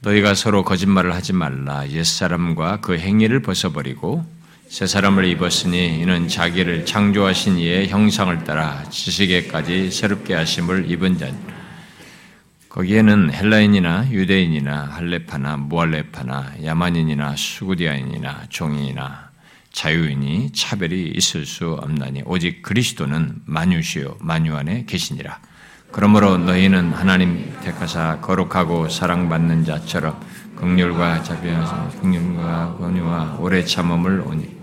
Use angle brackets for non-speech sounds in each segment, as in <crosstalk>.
너희가 서로 거짓말을 하지 말라. 옛사람과 그 행위를 벗어버리고 새 사람을 입었으니 이는 자기를 창조하신 이의 형상을 따라 지식에까지 새롭게 하심을 입은 자. 거기에는 헬라인이나 유대인이나 할레파나 무할레파나 야만인이나 수구디아인이나 종인이나 자유인이 차별이 있을 수 없나니 오직 그리스도는 만유시요 만유 안에 계시니라. 그러므로 너희는 하나님 택하사 거룩하고 사랑받는 자처럼 극률과 자비하사 극률과 권유와 오래 참음을 오니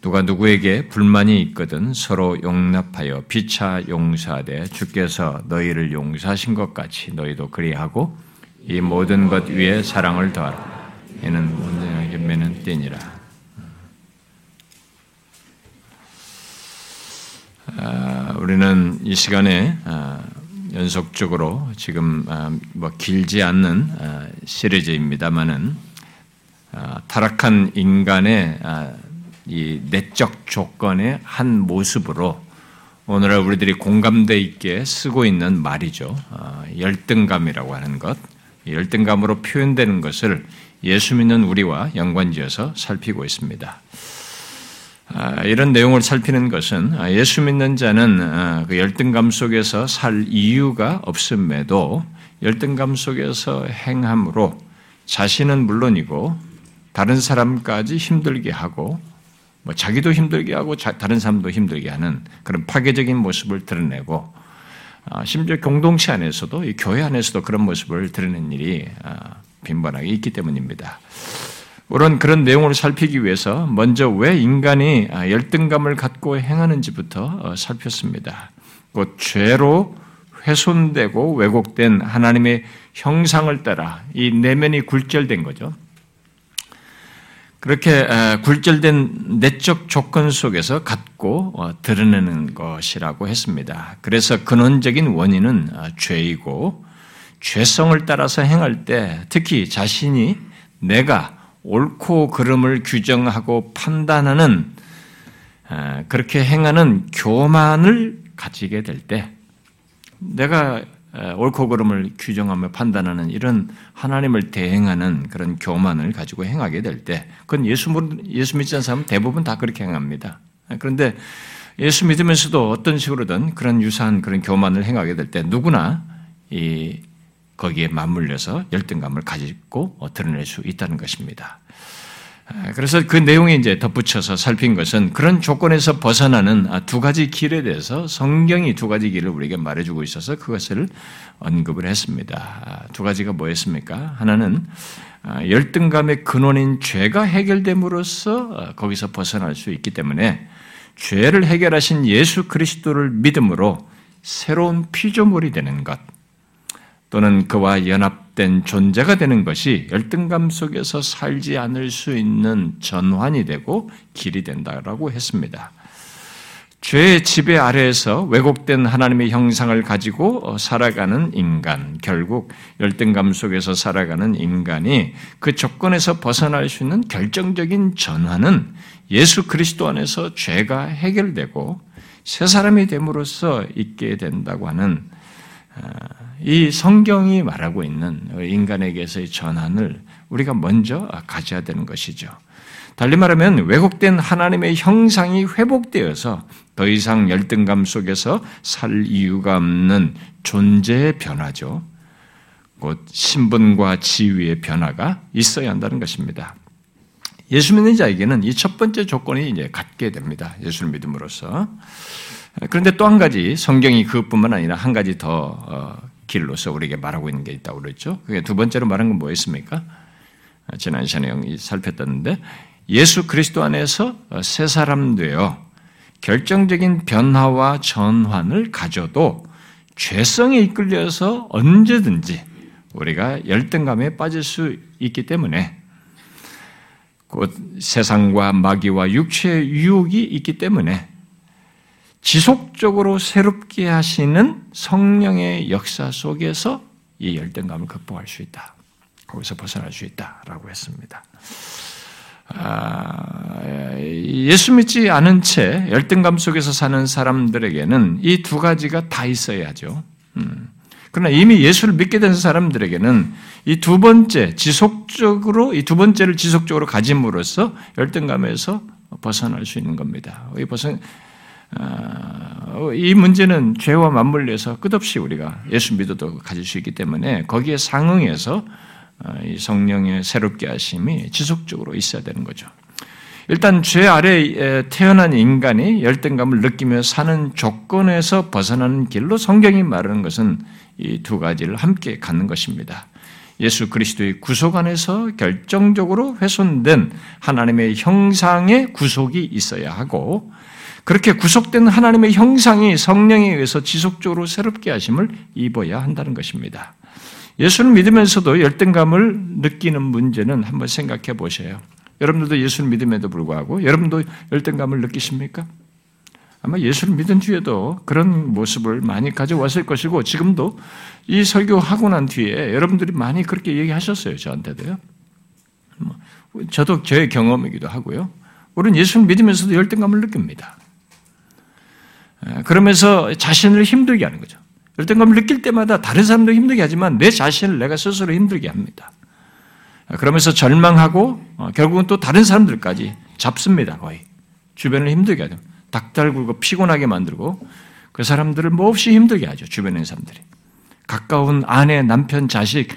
누가 누구에게 불만이 있거든 서로 용납하여 피차 용서하되 주께서 너희를 용서하신 것 같이 너희도 그리하고 이 모든 것 위에 사랑을 더하라. 이는 온전하게 매는 띠니라. 우리는 이 시간에 아, 연속적으로 지금 아, 뭐 길지 않는 시리즈입니다만은 타락한 인간의 이 내적 조건의 한 모습으로 오늘날 우리들이 공감대 있게 쓰고 있는 말이죠. 열등감이라고 하는 것, 열등감으로 표현되는 것을 예수 믿는 우리와 연관지어서 살피고 있습니다. 아, 이런 내용을 살피는 것은 아, 예수 믿는 자는 아, 그 열등감 속에서 살 이유가 없음에도 열등감 속에서 행함으로 자신은 물론이고 다른 사람까지 힘들게 하고 뭐 자기도 힘들게 하고 다른 사람도 힘들게 하는 그런 파괴적인 모습을 드러내고 심지어 공동체 안에서도 교회 안에서도 그런 모습을 드러낸 일이 빈번하게 있기 때문입니다. 물론 그런 내용을 살피기 위해서 먼저 왜 인간이 아, 열등감을 갖고 행하는지부터 어, 살폈습니다. 곧 죄로 훼손되고 왜곡된 하나님의 형상을 따라 이 내면이 굴절된 거죠. 그렇게 아, 굴절된 내적 조건 속에서 갖고 어, 드러내는 것이라고 했습니다. 그래서 근원적인 원인은 아, 죄이고 죄성을 따라서 행할 때 특히 자신이 내가 옳고 그름을 규정하고 판단하는 아, 그렇게 행하는 교만을 가지게 될 때 내가 아, 옳고 그름을 규정하며 판단하는 이런 하나님을 대행하는 그런 교만을 가지고 행하게 될 때, 그건 예수, 예수 믿지 않는 사람은 대부분 다 그렇게 행합니다. 그런데 예수 믿으면서도 어떤 식으로든 그런 유사한 그런 교만을 행하게 될 때 누구나 이 거기에 맞물려서 열등감을 가지고 드러낼 수 있다는 것입니다. 그래서 그 내용에 이제 덧붙여서 살핀 것은 그런 조건에서 벗어나는 두 가지 길에 대해서 성경이 두 가지 길을 우리에게 말해주고 있어서 그것을 언급을 했습니다. 두 가지가 뭐였습니까? 하나는 열등감의 근원인 죄가 해결됨으로써 거기서 벗어날 수 있기 때문에 죄를 해결하신 예수 그리스도를 믿음으로 새로운 피조물이 되는 것. 또는 그와 연합된 존재가 되는 것이 열등감 속에서 살지 않을 수 있는 전환이 되고 길이 된다라고 했습니다. 죄의 지배 아래에서 왜곡된 하나님의 형상을 가지고 살아가는 인간, 결국 열등감 속에서 살아가는 인간이 그 조건에서 벗어날 수 있는 결정적인 전환은 예수 그리스도 안에서 죄가 해결되고 새 사람이 됨으로써 있게 된다고 하는 이 성경이 말하고 있는 인간에게서의 전환을 우리가 먼저 가져야 되는 것이죠. 달리 말하면 왜곡된 하나님의 형상이 회복되어서 더 이상 열등감 속에서 살 이유가 없는 존재의 변화죠. 곧 신분과 지위의 변화가 있어야 한다는 것입니다. 예수 믿는 자에게는 이 첫 번째 조건이 이제 갖게 됩니다. 예수를 믿음으로써. 그런데 또 한 가지 성경이 그것뿐만 아니라 한 가지 더 어, 길로서 우리에게 말하고 있는 게 있다고 그랬죠. 그게 두 번째로 말한 건 뭐였습니까? 지난 시간에 살폈었는데 예수 그리스도 안에서 새 사람 되어 결정적인 변화와 전환을 가져도 죄성에 이끌려서 언제든지 우리가 열등감에 빠질 수 있기 때문에 곧 세상과 마귀와 육체의 유혹이 있기 때문에 지속적으로 새롭게 하시는 성령의 역사 속에서 이 열등감을 극복할 수 있다. 거기서 벗어날 수 있다라고 했습니다. 아, 예수 믿지 않은 채 열등감 속에서 사는 사람들에게는 이 두 가지가 다 있어야죠. 음, 그러나 이미 예수를 믿게 된 사람들에게는 이 두 번째, 지속적으로, 이 두 번째를 지속적으로 가짐으로써 열등감에서 벗어날 수 있는 겁니다. 이 어, 이 문제는 죄와 맞물려서 끝없이 우리가 예수 믿어도 가질 수 있기 때문에 거기에 상응해서 어, 이 성령의 새롭게 하심이 지속적으로 있어야 되는 거죠. 일단 죄 아래 태어난 인간이 열등감을 느끼며 사는 조건에서 벗어나는 길로 성경이 말하는 것은 이 두 가지를 함께 갖는 것입니다. 예수 그리스도의 구속 안에서 결정적으로 훼손된 하나님의 형상의 구속이 있어야 하고 그렇게 구속된 하나님의 형상이 성령에 의해서 지속적으로 새롭게 하심을 입어야 한다는 것입니다. 예수를 믿으면서도 열등감을 느끼는 문제는 한번 생각해 보세요. 여러분들도 예수를 믿음에도 불구하고 여러분도 열등감을 느끼십니까? 아마 예수를 믿은 뒤에도 그런 모습을 많이 가져왔을 것이고 지금도 이 설교하고 난 뒤에 여러분들이 많이 그렇게 얘기하셨어요. 저한테도요. 뭐, 저도 저의 경험이기도 하고요. 우리는 예수를 믿으면서도 열등감을 느낍니다. 그러면서 자신을 힘들게 하는 거죠. 열등감을 느낄 때마다 다른 사람도 힘들게 하지만 내 자신을 내가 스스로 힘들게 합니다. 그러면서 절망하고 어, 결국은 또 다른 사람들까지 잡습니다. 거의 주변을 힘들게 하죠. 닥달굴고 피곤하게 만들고 그 사람들을 몹시 힘들게 하죠. 주변에 있는 사람들이 가까운 아내, 남편, 자식,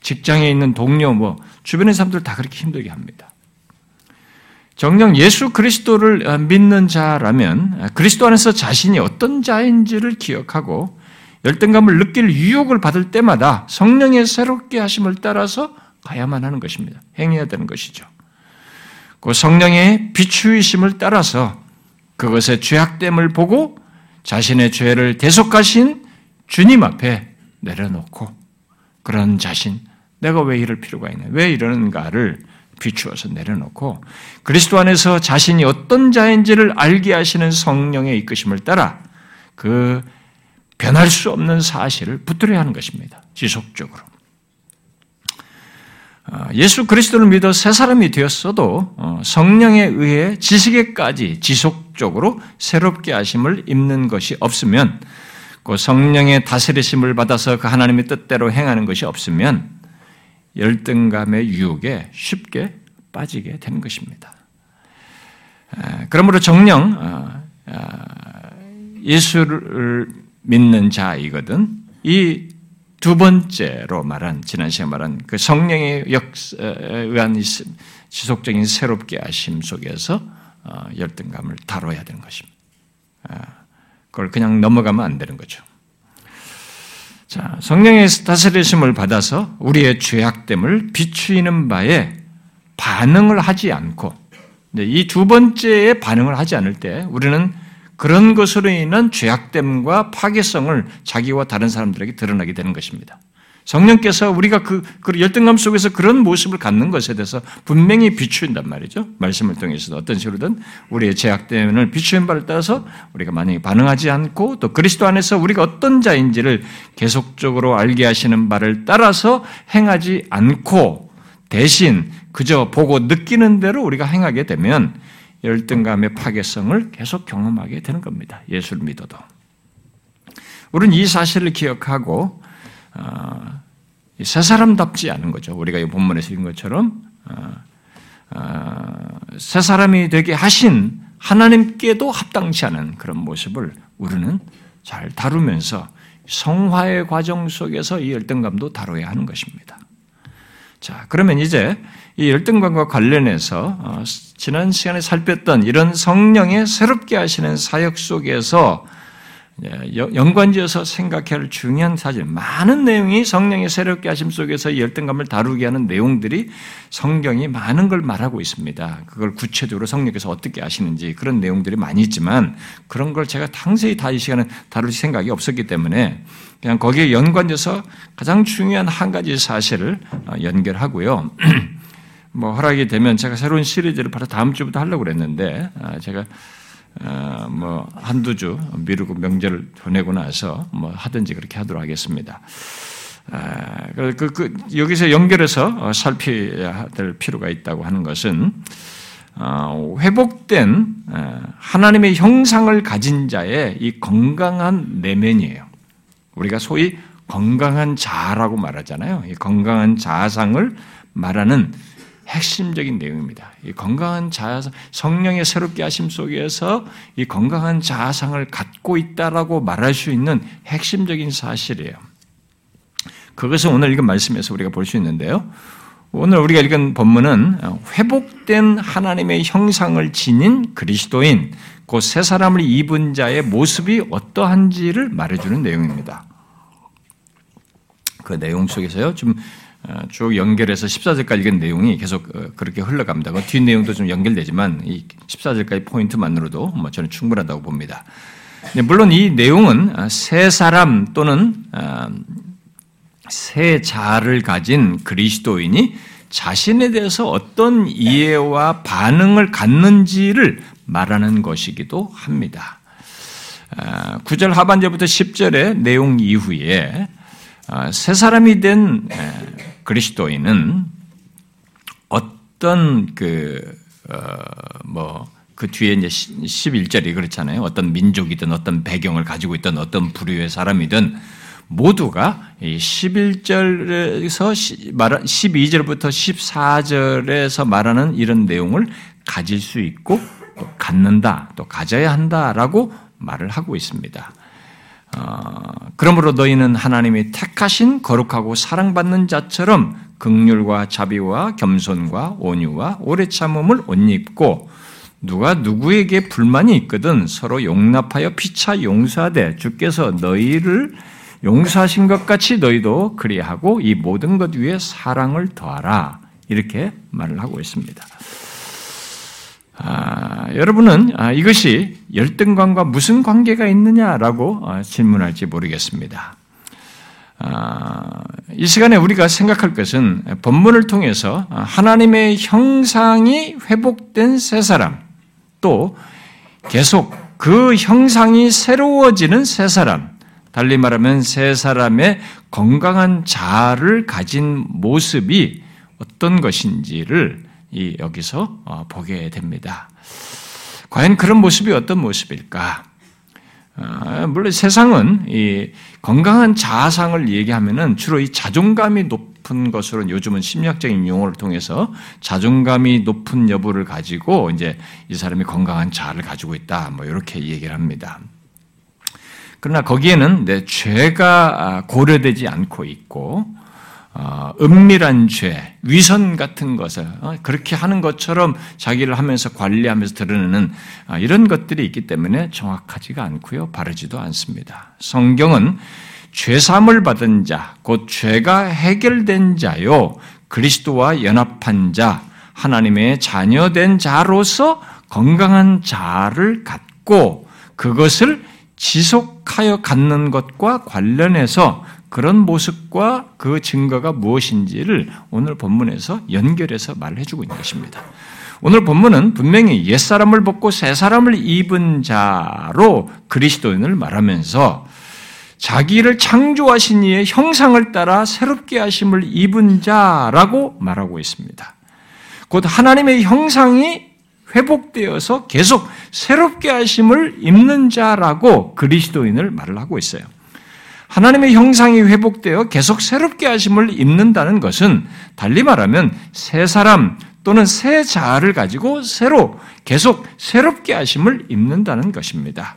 직장에 있는 동료, 뭐 주변의 사람들 다 그렇게 힘들게 합니다. 정녕 예수 그리스도를 어, 믿는 자라면 어, 그리스도 안에서 자신이 어떤 자인지를 기억하고 열등감을 느낄 유혹을 받을 때마다 성령의 새롭게 하심을 따라서 가야만 하는 것입니다. 행해야 되는 것이죠. 그 성령의 비추이심을 따라서 그것의 죄악됨을 보고 자신의 죄를 대속하신 주님 앞에 내려놓고 그런 자신, 내가 왜 이럴 필요가 있나, 왜 이러는가를 비추어서 내려놓고 그리스도 안에서 자신이 어떤 자인지를 알게 하시는 성령의 이끄심을 따라 그 변할 수 없는 사실을 붙들어야 하는 것입니다. 지속적으로. 어, 예수 그리스도를 믿어 새 사람이 되었어도 어, 성령에 의해 지식에까지 지속적으로 새롭게 하심을 입는 것이 없으면 그 성령의 다스리심을 받아서 그 하나님의 뜻대로 행하는 것이 없으면 열등감의 유혹에 쉽게 빠지게 되는 것입니다. 그러므로 정령 어, 예수를 믿는 자이거든 이 두 번째로 말한 지난 시간 말한 그 성령의 역사에 의한 지속적인 새롭게 하심 속에서 어, 열등감을 다뤄야 되는 것입니다. 아, 그걸 그냥 넘어가면 안 되는 거죠. 자, 성령의 다스리심을 받아서 우리의 죄악됨을 비추이는 바에 반응을 하지 않고 이 두 번째에 반응을 하지 않을 때 우리는 그런 것으로 인한 죄악됨과 파괴성을 자기와 다른 사람들에게 드러나게 되는 것입니다. 성령께서 우리가 그, 그 열등감 속에서 그런 모습을 갖는 것에 대해서 분명히 비추인단 말이죠. 말씀을 통해서 어떤 식으로든 우리의 죄악됨을 비추인 바를 따라서 우리가 만약에 반응하지 않고 또 그리스도 안에서 우리가 어떤 자인지를 계속적으로 알게 하시는 바를 따라서 행하지 않고 대신 그저 보고 느끼는 대로 우리가 행하게 되면 열등감의 파괴성을 계속 경험하게 되는 겁니다. 예수를 믿어도. 우리는 이 사실을 기억하고 어, 새 사람답지 않은 거죠. 우리가 이 본문에서 읽은 것처럼 어, 어, 새 사람이 되게 하신 하나님께도 합당치 않은 그런 모습을 우리는 잘 다루면서 성화의 과정 속에서 이 열등감도 다뤄야 하는 것입니다. 자, 그러면 이제 이 열등감과 관련해서 어, 지난 시간에 살폈던 이런 성령의 새롭게 하시는 사역 속에서 연관지어서 생각해야 할 중요한 사실, 많은 내용이 성령의 새롭게 하심 속에서 열등감을 다루게 하는 내용들이 성경이 많은 걸 말하고 있습니다. 그걸 구체적으로 성령께서 어떻게 하시는지 그런 내용들이 많이 있지만 그런 걸 제가 상세히 다 이 시간에 다룰 생각이 없었기 때문에 그냥 거기에 연관돼서 가장 중요한 한 가지 사실을 어, 연결하고요. <clears throat> 뭐 허락이 되면 제가 새로운 시리즈를 바로 다음 주부터 하려고 그랬는데 아, 제가 아, 뭐 한두 주 미루고 명절을 보내고 나서 뭐 하든지 그렇게 하도록 하겠습니다. 아, 그, 그, 그 여기서 연결해서 어, 살펴야 될 필요가 있다고 하는 것은 어, 회복된 하나님의 형상을 가진 자의 이 건강한 내면이에요. 우리가 소위 건강한 자라고 말하잖아요. 이 건강한 자상을 말하는 핵심적인 내용입니다. 이 건강한 자아상, 성령의 새롭게 하심 속에서 이 건강한 자아상을 갖고 있다라고 말할 수 있는 핵심적인 사실이에요. 그것을 오늘 읽은 말씀에서 우리가 볼 수 있는데요. 오늘 우리가 읽은 본문은 회복된 하나님의 형상을 지닌 그리스도인, 그세 사람을 입은 자의 모습이 어떠한지를 말해주는 내용입니다. 그 내용 속에서요, 좀 어, 쭉 연결해서 14절까지 읽은 내용이 계속 어, 그렇게 흘러갑니다. 그 뒷 내용도 좀 연결되지만 이 14절까지 포인트만으로도 뭐 저는 충분하다고 봅니다. 물론 이 내용은 세 사람 또는 어, 세 자를 가진 그리스도인이 자신에 대해서 어떤 이해와 반응을 갖는지를 말하는 것이기도 합니다. 9절 하반절부터 10절의 내용 이후에 세 사람이 된 그리스도인은 어떤 그, 어, 뭐, 그 뒤에 이제 11절이 그렇잖아요. 어떤 민족이든 어떤 배경을 가지고 있던 어떤 부류의 사람이든 모두가 이 11절에서 말 12절부터 14절에서 말하는 이런 내용을 가질 수 있고 또 갖는다, 또 가져야 한다라고 말을 하고 있습니다. 어, 그러므로 너희는 하나님이 택하신 거룩하고 사랑받는 자처럼 극률과 자비와 겸손과 온유와 오래 참음을 옷 입고 누가 누구에게 불만이 있거든 서로 용납하여 피차 용서하되 주께서 너희를 용서하신 것 같이 너희도 그리하고 이 모든 것 위에 사랑을 더하라 이렇게 말을 하고 있습니다. 아, 여러분은 아, 이것이 열등감과 무슨 관계가 있느냐라고 아, 질문할지 모르겠습니다. 아, 이 시간에 우리가 생각할 것은 본문을 통해서 하나님의 형상이 회복된 세 사람, 또 계속 그 형상이 새로워지는 세 사람, 달리 말하면 세 사람의 건강한 자아를 가진 모습이 어떤 것인지를 이 여기서 어, 보게 됩니다. 과연 그런 모습이 어떤 모습일까? 어, 물론 세상은 이 건강한 자아상을 얘기하면은 주로 이 자존감이 높은 것으로 요즘은 심리학적인 용어를 통해서 자존감이 높은 여부를 가지고 이제 이 사람이 건강한 자아를 가지고 있다 뭐 이렇게 얘기를 합니다. 그러나 거기에는 내 죄가 아, 고려되지 않고 있고 어, 은밀한 죄, 위선 같은 것을 어, 그렇게 하는 것처럼 자기를 하면서 관리하면서 드러내는 어, 이런 것들이 있기 때문에 정확하지가 않고요, 바르지도 않습니다. 성경은 죄삼을 받은 자, 곧 죄가 해결된 자요, 그리스도와 연합한 자, 하나님의 자녀된 자로서 건강한 자를 갖고 그것을 지속하여 갖는 것과 관련해서 그런 모습과 그 증거가 무엇인지를 오늘 본문에서 연결해서 말해주고 있는 것입니다. 오늘 본문은 분명히 옛사람을 벗고 새사람을 입은 자로 그리스도인을 말하면서 자기를 창조하신 이의 형상을 따라 새롭게 하심을 입은 자라고 말하고 있습니다. 곧 하나님의 형상이 회복되어서 계속 새롭게 하심을 입는 자라고 그리스도인을 말을 하고 있어요. 하나님의 형상이 회복되어 계속 새롭게 하심을 입는다는 것은 달리 말하면 새 사람 또는 새 자아를 가지고 새로 계속 새롭게 하심을 입는다는 것입니다.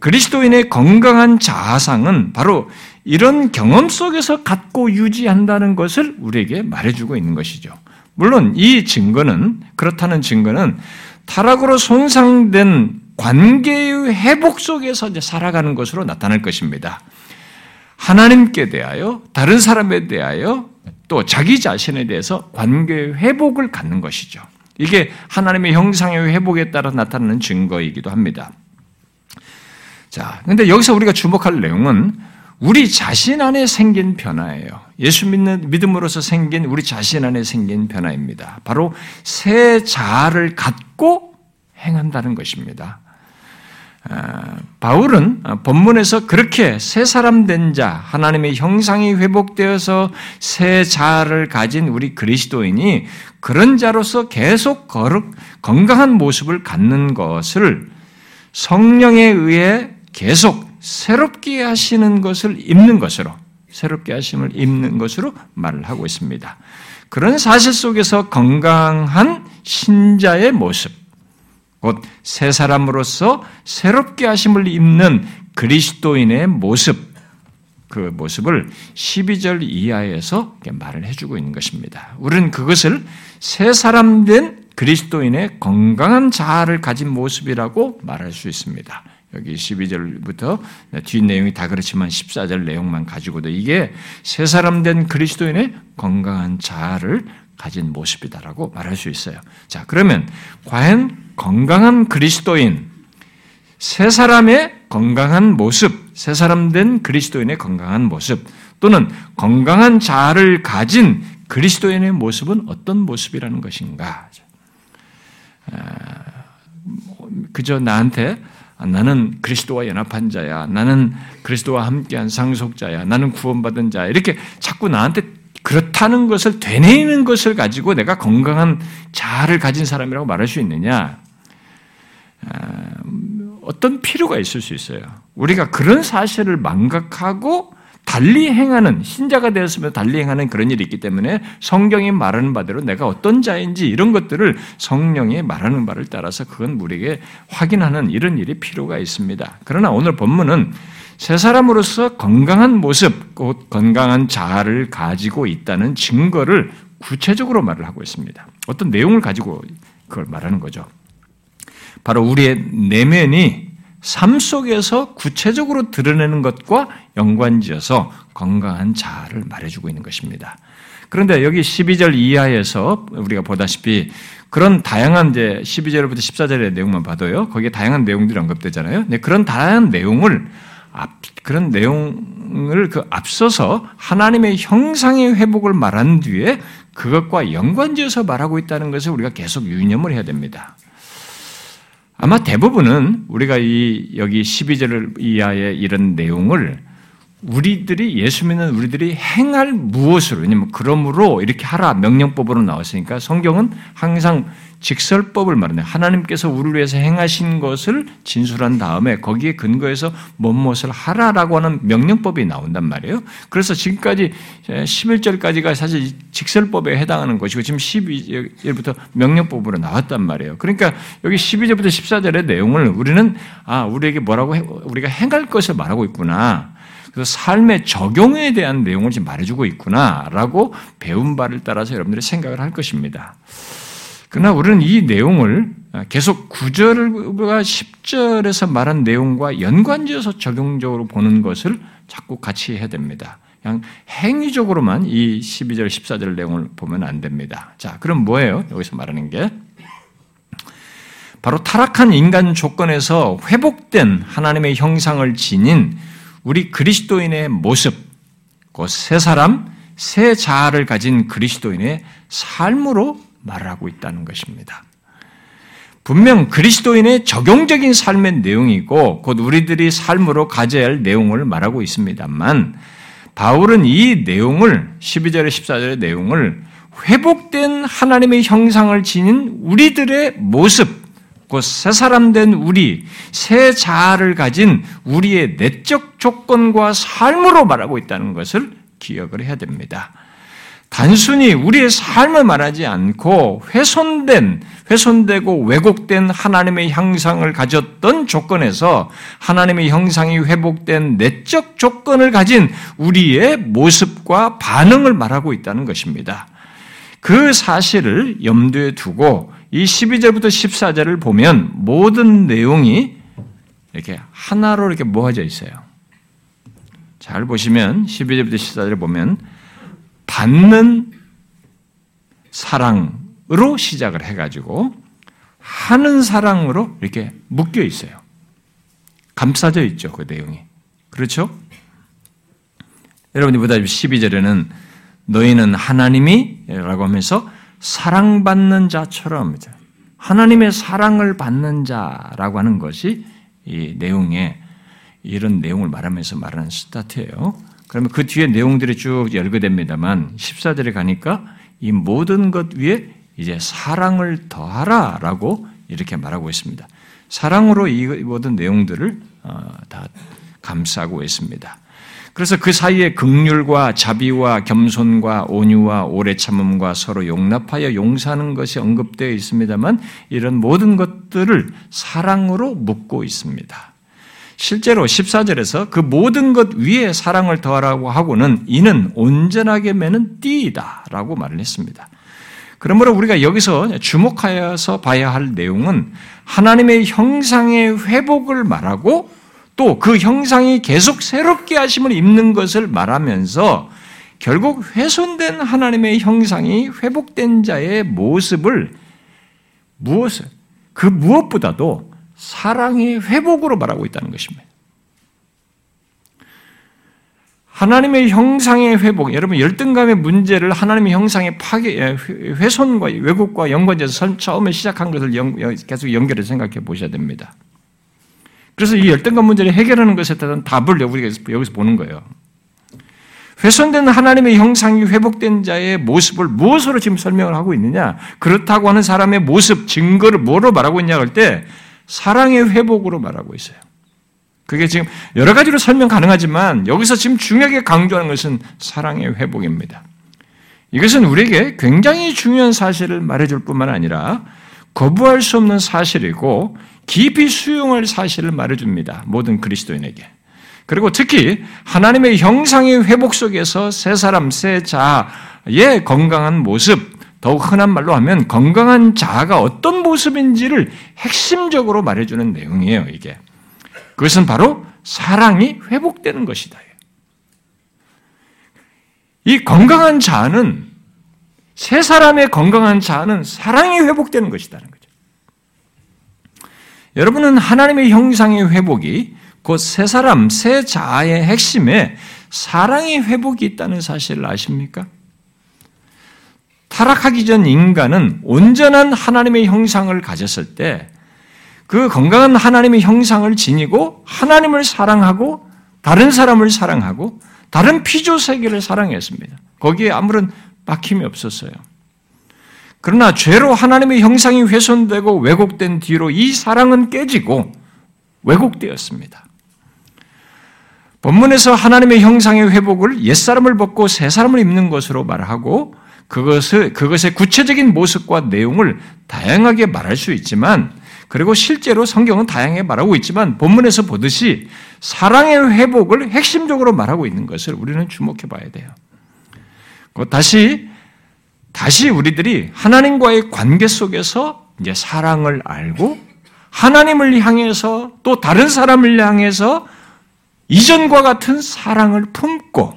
그리스도인의 건강한 자아상은 바로 이런 경험 속에서 갖고 유지한다는 것을 우리에게 말해주고 있는 것이죠. 물론 이 증거는 그렇다는 증거는 타락으로 손상된 관계의 회복 속에서 이제 살아가는 것으로 나타날 것입니다. 하나님께 대하여 다른 사람에 대하여 또 자기 자신에 대해서 관계 회복을 갖는 것이죠. 이게 하나님의 형상의 회복에 따라 나타나는 증거이기도 합니다. 자, 근데 여기서 우리가 주목할 내용은 우리 자신 안에 생긴 변화예요. 예수 믿는 믿음으로서 생긴 우리 자신 안에 생긴 변화입니다. 바로 새 자아를 갖고 행한다는 것입니다. 아, 바울은 본문에서 그렇게 새 사람 된 자, 하나님의 형상이 회복되어서 새 자아를 가진 우리 그리스도인이 그런 자로서 계속 거룩, 건강한 모습을 갖는 것을 성령에 의해 계속 새롭게 하시는 것을 입는 것으로 새롭게 하심을 입는 것으로 말을 하고 있습니다. 그런 사실 속에서 건강한 신자의 모습, 곧 새 사람으로서 새롭게 하심을 입는 그리스도인의 모습, 그 모습을 12절 이하에서 말을 해주고 있는 것입니다. 우리는 그것을 새 사람 된 그리스도인의 건강한 자아를 가진 모습이라고 말할 수 있습니다. 여기 12절부터 뒤 내용이 다 그렇지만 14절 내용만 가지고도 이게 새 사람 된 그리스도인의 건강한 자아를 가진 모습이다라고 말할 수 있어요. 자, 그러면 과연 건강한 그리스도인, 새 사람의 건강한 모습, 새 사람 된 그리스도인의 건강한 모습, 또는 건강한 자아를 가진 그리스도인의 모습은 어떤 모습이라는 것인가? 아, 그저 나한테 나는 그리스도와 연합한 자야. 나는 그리스도와 함께한 상속자야. 나는 구원받은 자야. 이렇게 자꾸 나한테 그렇다는 것을 되뇌이는 것을 가지고 내가 건강한 자아를 가진 사람이라고 말할 수 있느냐? 아, 어떤 필요가 있을 수 있어요. 우리가 그런 사실을 망각하고 달리 행하는 신자가 되었으면 달리 행하는 그런 일이 있기 때문에 성경이 말하는 바대로 내가 어떤 자인지 이런 것들을 성령이 말하는 바를 따라서 그건 우리에게 확인하는 이런 일이 필요가 있습니다. 그러나 오늘 본문은 새 사람으로서 건강한 모습, 곧 건강한 자아를 가지고 있다는 증거를 구체적으로 말을 하고 있습니다. 어떤 내용을 가지고 그걸 말하는 거죠. 바로 우리의 내면이 삶 속에서 구체적으로 드러내는 것과 연관지어서 건강한 자아를 말해주고 있는 것입니다. 그런데 여기 12절 이하에서 우리가 보다시피 그런 다양한 이제 12절부터 14절의 내용만 봐도요. 거기에 다양한 내용들이 언급되잖아요. 근 그런 다양한 내용을 앞, 그런 내용을 그 앞서서 하나님의 형상의 회복을 말한 뒤에 그것과 연관지어서 말하고 있다는 것을 우리가 계속 유념을 해야 됩니다. 아마 대부분은 우리가 이 여기 12절 이하의 이런 내용을 우리들이 예수 믿는 우리들이 행할 무엇으로 왜냐면 그러므로 이렇게 하라 명령법으로 나왔으니까 성경은 항상 직설법을 말하네. 하나님께서 우리를 위해서 행하신 것을 진술한 다음에 거기에 근거해서 무엇을 하라라고 하는 명령법이 나온단 말이에요. 그래서 지금까지 11절까지가 사실 직설법에 해당하는 것이고 지금 12절부터 명령법으로 나왔단 말이에요. 그러니까 여기 12절부터 14절의 내용을 우리는 아, 우리에게 뭐라고 해, 우리가 행할 것을 말하고 있구나. 그래서 삶의 적용에 대한 내용을 지금 말해주고 있구나라고 배운 바를 따라서 여러분들이 생각을 할 것입니다. 그러나 우리는 이 내용을 계속 9절과 10절에서 말한 내용과 연관지어서 적용적으로 보는 것을 자꾸 같이 해야 됩니다. 그냥 행위적으로만 이 12절, 14절 내용을 보면 안 됩니다. 자, 그럼 뭐예요? 여기서 말하는 게. 바로 타락한 인간 조건에서 회복된 하나님의 형상을 지닌 우리 그리스도인의 모습, 그 새 사람, 새 자아를 가진 그리스도인의 삶으로 말하고 있다는 것입니다. 분명 그리스도인의 적용적인 삶의 내용이고 곧 우리들이 삶으로 가져야 할 내용을 말하고 있습니다만 바울은 이 내용을 12절에 14절의 내용을 회복된 하나님의 형상을 지닌 우리들의 모습 곧 새 사람 된 우리, 새 자아를 가진 우리의 내적 조건과 삶으로 말하고 있다는 것을 기억을 해야 됩니다. 단순히 우리의 삶을 말하지 않고 훼손된, 훼손되고 왜곡된 하나님의 형상을 가졌던 조건에서 하나님의 형상이 회복된 내적 조건을 가진 우리의 모습과 반응을 말하고 있다는 것입니다. 그 사실을 염두에 두고 이 12절부터 14절을 보면 모든 내용이 이렇게 하나로 이렇게 모아져 있어요. 잘 보시면 12절부터 14절을 보면 받는 사랑으로 시작을 해가지고 하는 사랑으로 이렇게 묶여 있어요. 감싸져 있죠, 그 내용이. 그렇죠? 여러분이 보다시피 12절에는 너희는 하나님이 라고 하면서 사랑받는 자처럼 하나님의 사랑을 받는 자라고 하는 것이 이 내용에 이런 내용을 말하면서 말하는 스타트예요. 그러면 그 뒤에 내용들이 쭉 열거됩니다만 14절에 가니까 이 모든 것 위에 이제 사랑을 더하라 라고 이렇게 말하고 있습니다. 사랑으로 이 모든 내용들을 어, 다 감싸고 있습니다. 그래서 그 사이에 극률과 자비와 겸손과 온유와 오래 참음과 서로 용납하여 용서하는 것이 언급되어 있습니다만 이런 모든 것들을 사랑으로 묶고 있습니다. 실제로 14절에서 그 모든 것 위에 사랑을 더하라고 하고는 이는 온전하게 매는 띠이다 라고 말을 했습니다. 그러므로 우리가 여기서 주목하여서 봐야 할 내용은 하나님의 형상의 회복을 말하고 또 그 형상이 계속 새롭게 하심을 입는 것을 말하면서 결국 훼손된 하나님의 형상이 회복된 자의 모습을 무엇을 그 무엇보다도 사랑의 회복으로 말하고 있다는 것입니다. 하나님의 형상의 회복, 여러분 열등감의 문제를 하나님의 형상의 파괴, 예, 훼손과 왜곡과 연관돼서 처음에 시작한 것을 계속 연결해서 생각해 보셔야 됩니다. 그래서 이 열등감 문제를 해결하는 것에 대한 답을 우리가 여기서 보는 거예요. 훼손된 하나님의 형상이 회복된 자의 모습을 무엇으로 지금 설명을 하고 있느냐? 그렇다고 하는 사람의 모습, 증거를 뭐로 말하고 있냐 할 때, 사랑의 회복으로 말하고 있어요. 그게 지금 여러 가지로 설명 가능하지만 여기서 지금 중요하게 강조하는 것은 사랑의 회복입니다. 이것은 우리에게 굉장히 중요한 사실을 말해줄 뿐만 아니라 거부할 수 없는 사실이고 깊이 수용할 사실을 말해줍니다. 모든 그리스도인에게. 그리고 특히 하나님의 형상의 회복 속에서 새 사람, 새 자의 건강한 모습, 더욱 흔한 말로 하면 건강한 자아가 어떤 모습인지를 핵심적으로 말해주는 내용이에요, 이게. 그것은 바로 사랑이 회복되는 것이다. 이 건강한 자아는 세 사람의 건강한 자아는 사랑이 회복되는 것이라는 거죠. 여러분은 하나님의 형상의 회복이 곧 세 사람, 세 자아의 핵심에 사랑의 회복이 있다는 사실을 아십니까? 타락하기 전 인간은 온전한 하나님의 형상을 가졌을 때 그 건강한 하나님의 형상을 지니고 하나님을 사랑하고 다른 사람을 사랑하고 다른 피조 세계를 사랑했습니다. 거기에 아무런 막힘이 없었어요. 그러나 죄로 하나님의 형상이 훼손되고 왜곡된 뒤로 이 사랑은 깨지고 왜곡되었습니다. 본문에서 하나님의 형상의 회복을 옛사람을 벗고 새사람을 입는 것으로 말하고 그것을, 그것의 구체적인 모습과 내용을 다양하게 말할 수 있지만 그리고 실제로 성경은 다양하게 말하고 있지만 본문에서 보듯이 사랑의 회복을 핵심적으로 말하고 있는 것을 우리는 주목해 봐야 돼요. 다시 다시 우리들이 하나님과의 관계 속에서 이제 사랑을 알고 하나님을 향해서 또 다른 사람을 향해서 이전과 같은 사랑을 품고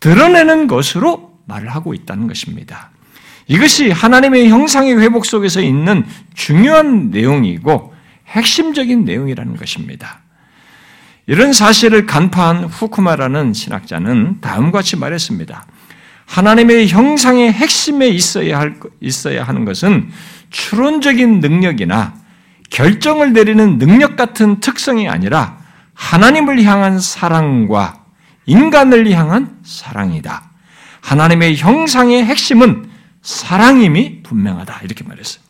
드러내는 것으로 말을 하고 있다는 것입니다. 이것이 하나님의 형상의 회복 속에서 있는 중요한 내용이고 핵심적인 내용이라는 것입니다. 이런 사실을 간파한 후쿠마라는 신학자는 다음과 같이 말했습니다. 하나님의 형상의 핵심에 있어야 할, 있어야 하는 것은 추론적인 능력이나 결정을 내리는 능력 같은 특성이 아니라 하나님을 향한 사랑과 인간을 향한 사랑이다. 하나님의 형상의 핵심은 사랑임이 분명하다. 이렇게 말했어요.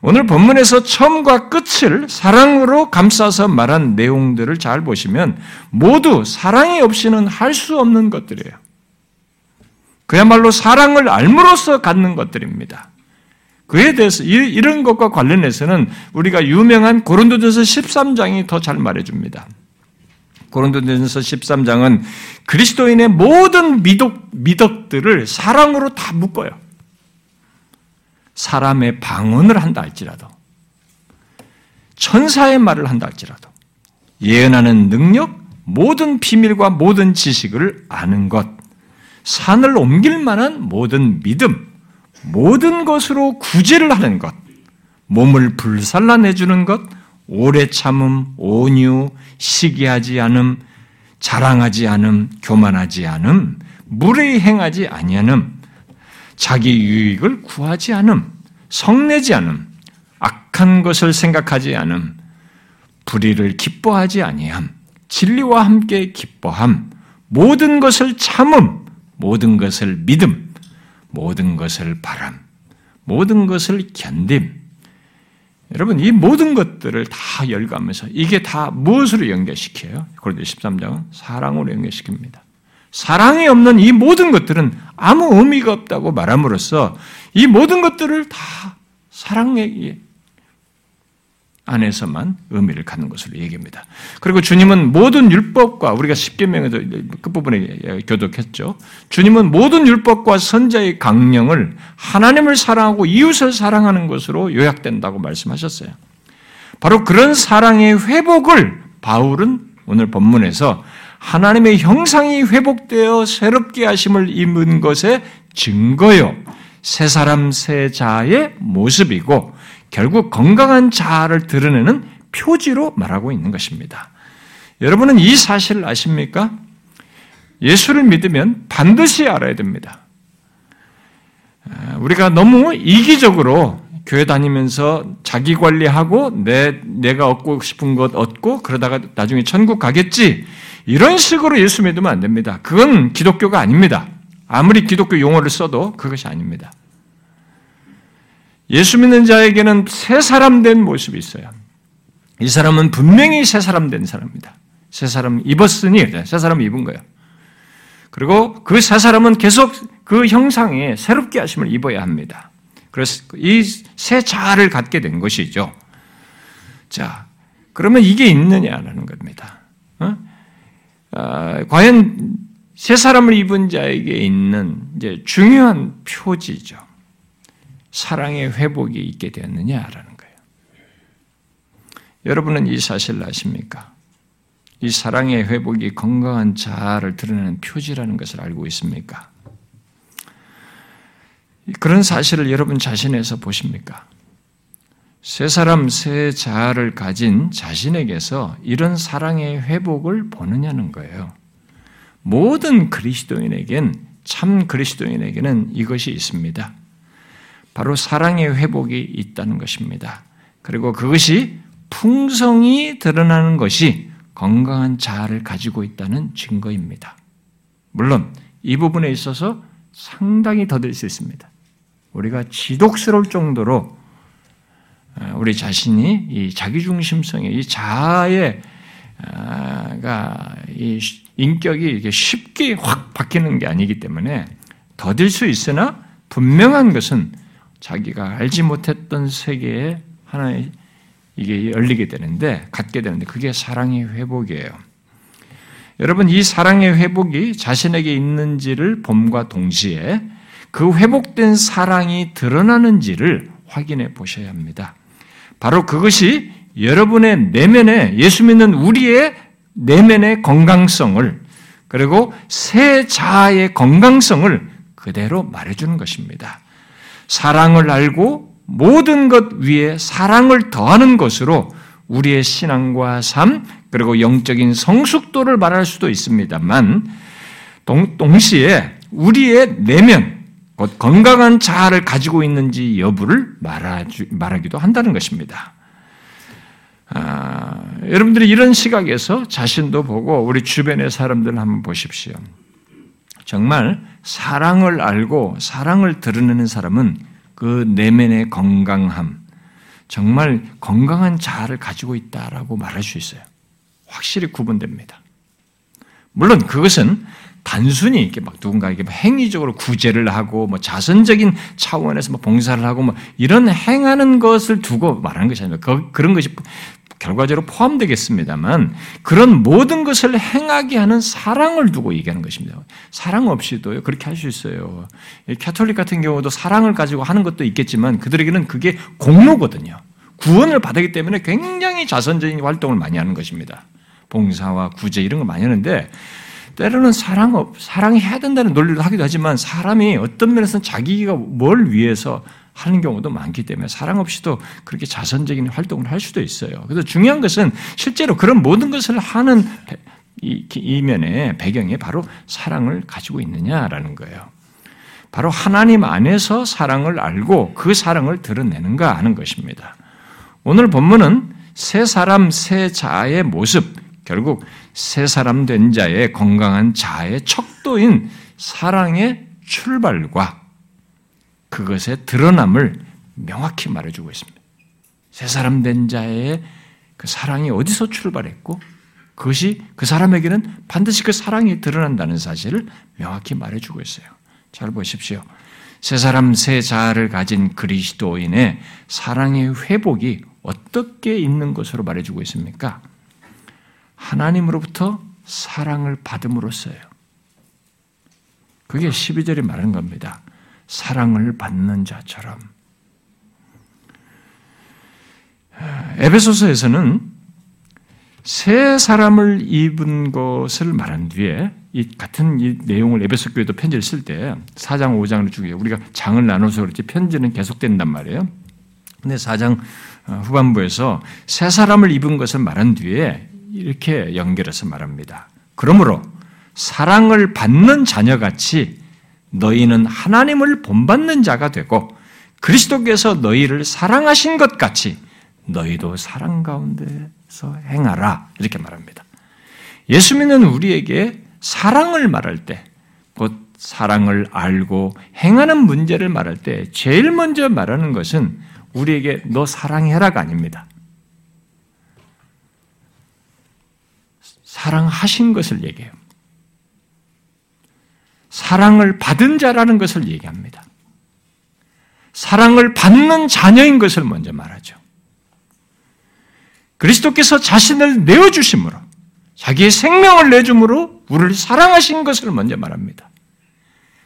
오늘 본문에서 처음과 끝을 사랑으로 감싸서 말한 내용들을 잘 보시면 모두 사랑이 없이는 할 수 없는 것들이에요. 그야말로 사랑을 알므로써 갖는 것들입니다. 그에 대해서 이런 것과 관련해서는 우리가 유명한 고린도전서 13장이 더 잘 말해줍니다. 고린도전서 13장은 그리스도인의 모든 미덕, 미덕들을 사랑으로 다 묶어요. 사람의 방언을 한다 할지라도, 천사의 말을 한다 할지라도, 예언하는 능력, 모든 비밀과 모든 지식을 아는 것, 산을 옮길 만한 모든 믿음, 모든 것으로 구제를 하는 것, 몸을 불살라내주는 것, 오래 참음, 온유, 시기하지 않음, 자랑하지 않음, 교만하지 않음, 무례히 행하지 아니하음, 자기 유익을 구하지 않음, 성내지 않음, 악한 것을 생각하지 않음, 불의를 기뻐하지 아니함, 진리와 함께 기뻐함, 모든 것을 참음, 모든 것을 믿음, 모든 것을 바람, 모든 것을 견딤. 여러분, 이 모든 것들을 다 열거하면서 이게 다 무엇으로 연결시켜요? 고린도 13장은 사랑으로 연결시킵니다. 사랑이 없는 이 모든 것들은 아무 의미가 없다고 말함으로써 이 모든 것들을 다 사랑의 안에서만 의미를 갖는 것으로 얘기합니다. 그리고 주님은 모든 율법과 우리가 십계명에도 끝부분에 교독했죠. 주님은 모든 율법과 선자의 강령을 하나님을 사랑하고 이웃을 사랑하는 것으로 요약된다고 말씀하셨어요. 바로 그런 사랑의 회복을 바울은 오늘 본문에서 하나님의 형상이 회복되어 새롭게 하심을 입은 것의 증거요. 새 사람 새 자의 모습이고 결국 건강한 자아를 드러내는 표지로 말하고 있는 것입니다. 여러분은 이 사실을 아십니까? 예수를 믿으면 반드시 알아야 됩니다. 아, 우리가 너무 이기적으로 교회 다니면서 자기 관리하고 내, 내가 얻고 싶은 것 얻고 그러다가 나중에 천국 가겠지. 이런 식으로 예수 믿으면 안 됩니다. 그건 기독교가 아닙니다. 아무리 기독교 용어를 써도 그것이 아닙니다. 예수 믿는 자에게는 새 사람 된 모습이 있어요. 이 사람은 분명히 새 사람 된 사람입니다. 새 사람 입었으니 새 사람 입은 거예요. 그리고 그 새 사람은 계속 그 형상에 새롭게 하심을 입어야 합니다. 그래서 이 새 자아를 갖게 된 것이죠. 자, 그러면 이게 있느냐라는 겁니다. 어? 아, 과연 새 사람을 입은 자에게 있는 이제 중요한 표지죠. 사랑의 회복이 있게 되었느냐라는 거예요. 여러분은 이 사실을 아십니까? 이 사랑의 회복이 건강한 자아를 드러내는 표지라는 것을 알고 있습니까? 그런 사실을 여러분 자신에서 보십니까? 새 사람, 새 자아를 가진 자신에게서 이런 사랑의 회복을 보느냐는 거예요. 모든 그리스도인에겐, 참 그리스도인에게는 이것이 있습니다. 바로 사랑의 회복이 있다는 것입니다. 그리고 그것이 풍성이 드러나는 것이 건강한 자아를 가지고 있다는 증거입니다. 물론 이 부분에 있어서 상당히 더 될 수 있습니다. 우리가 지독스러울 정도로 어, 우리 자신이 이 자기중심성의 이 자아의 아, 이 인격이 이게 쉽게 확 바뀌는 게 아니기 때문에 더딜 수 있으나 분명한 것은 자기가 알지 못했던 세계에 하나의 이게 열리게 되는데 갖게 되는데 그게 사랑의 회복이에요. 여러분 이 사랑의 회복이 자신에게 있는지를 봄과 동시에 그 회복된 사랑이 드러나는지를 확인해 보셔야 합니다. 바로 그것이 여러분의 내면에 예수 믿는 우리의 내면의 건강성을 그리고 새 자아의 건강성을 그대로 말해주는 것입니다. 사랑을 알고 모든 것 위에 사랑을 더하는 것으로 우리의 신앙과 삶, 그리고 영적인 성숙도를 말할 수도 있습니다만, 동, 시에 우리의 내면, 곧 건강한 자아를 가지고 있는지 여부를 말하주, 말하기도 한다는 것입니다. 아, 여러분들이 이런 시각에서 자신도 보고 우리 주변의 사람들 한번 보십시오. 정말 사랑을 알고 사랑을 드러내는 사람은 그 내면의 건강함, 정말 건강한 자아를 가지고 있다라고 말할 수 있어요. 확실히 구분됩니다. 물론 그것은 단순히 이렇게 막 누군가에게 행위적으로 구제를 하고 뭐 자선적인 차원에서 뭐 봉사를 하고 뭐 이런 행하는 것을 두고 말하는 것이 아니라 그, 그런 것이 결과적으로 포함되겠습니다만 그런 모든 것을 행하게 하는 사랑을 두고 얘기하는 것입니다. 사랑 없이도 그렇게 할 수 있어요. 캐톨릭 같은 경우도 사랑을 가지고 하는 것도 있겠지만 그들에게는 그게 공로거든요. 구원을 받았기 때문에 굉장히 자선적인 활동을 많이 하는 것입니다. 봉사와 구제 이런 걸 많이 하는데 때로는 사랑 없, 사랑해야 된다는 논리를 하기도 하지만 사람이 어떤 면에서는 자기가 뭘 위해서 하는 경우도 많기 때문에 사랑 없이도 그렇게 자선적인 활동을 할 수도 있어요. 그래서 중요한 것은 실제로 그런 모든 것을 하는 이, 이면에 배경에 바로 사랑을 가지고 있느냐라는 거예요. 바로 하나님 안에서 사랑을 알고 그 사랑을 드러내는가 하는 것입니다. 오늘 본문은 새 사람 새 자의 모습, 결국 새 사람 된 자의 건강한 자의 척도인 사랑의 출발과 그것의 드러남을 명확히 말해주고 있습니다. 새 사람 된 자의 그 사랑이 어디서 출발했고 그것이 그 사람에게는 반드시 그 사랑이 드러난다는 사실을 명확히 말해주고 있어요. 잘 보십시오. 새 사람 새 자아를 가진 그리스도인의 사랑의 회복이 어떻게 있는 것으로 말해주고 있습니까? 하나님으로부터 사랑을 받음으로써요. 그게 12절이 말하는 겁니다. 사랑을 받는 자처럼. 에베소서에서는 새 사람을 입은 것을 말한 뒤에 이 같은 이 내용을 에베소 교회도 편지를 쓸 때 4장 5장을 주게 우리가 장을 나눠서 그렇지 편지는 계속된단 말이에요. 근데 4장 어, 후반부에서 새 사람을 입은 것을 말한 뒤에 이렇게 연결해서 말합니다. 그러므로 사랑을 받는 자녀같이 너희는 하나님을 본받는 자가 되고 그리스도께서 너희를 사랑하신 것 같이 너희도 사랑 가운데서 행하라 이렇게 말합니다. 예수 믿는 우리에게 사랑을 말할 때, 곧 사랑을 알고 행하는 문제를 말할 때 제일 먼저 말하는 것은 우리에게 너 사랑해라가 아닙니다. 사랑하신 것을 얘기해요. 사랑을 받은 자라는 것을 얘기합니다. 사랑을 받는 자녀인 것을 먼저 말하죠. 그리스도께서 자신을 내어주심으로 자기의 생명을 내줌으로 우리를 사랑하신 것을 먼저 말합니다.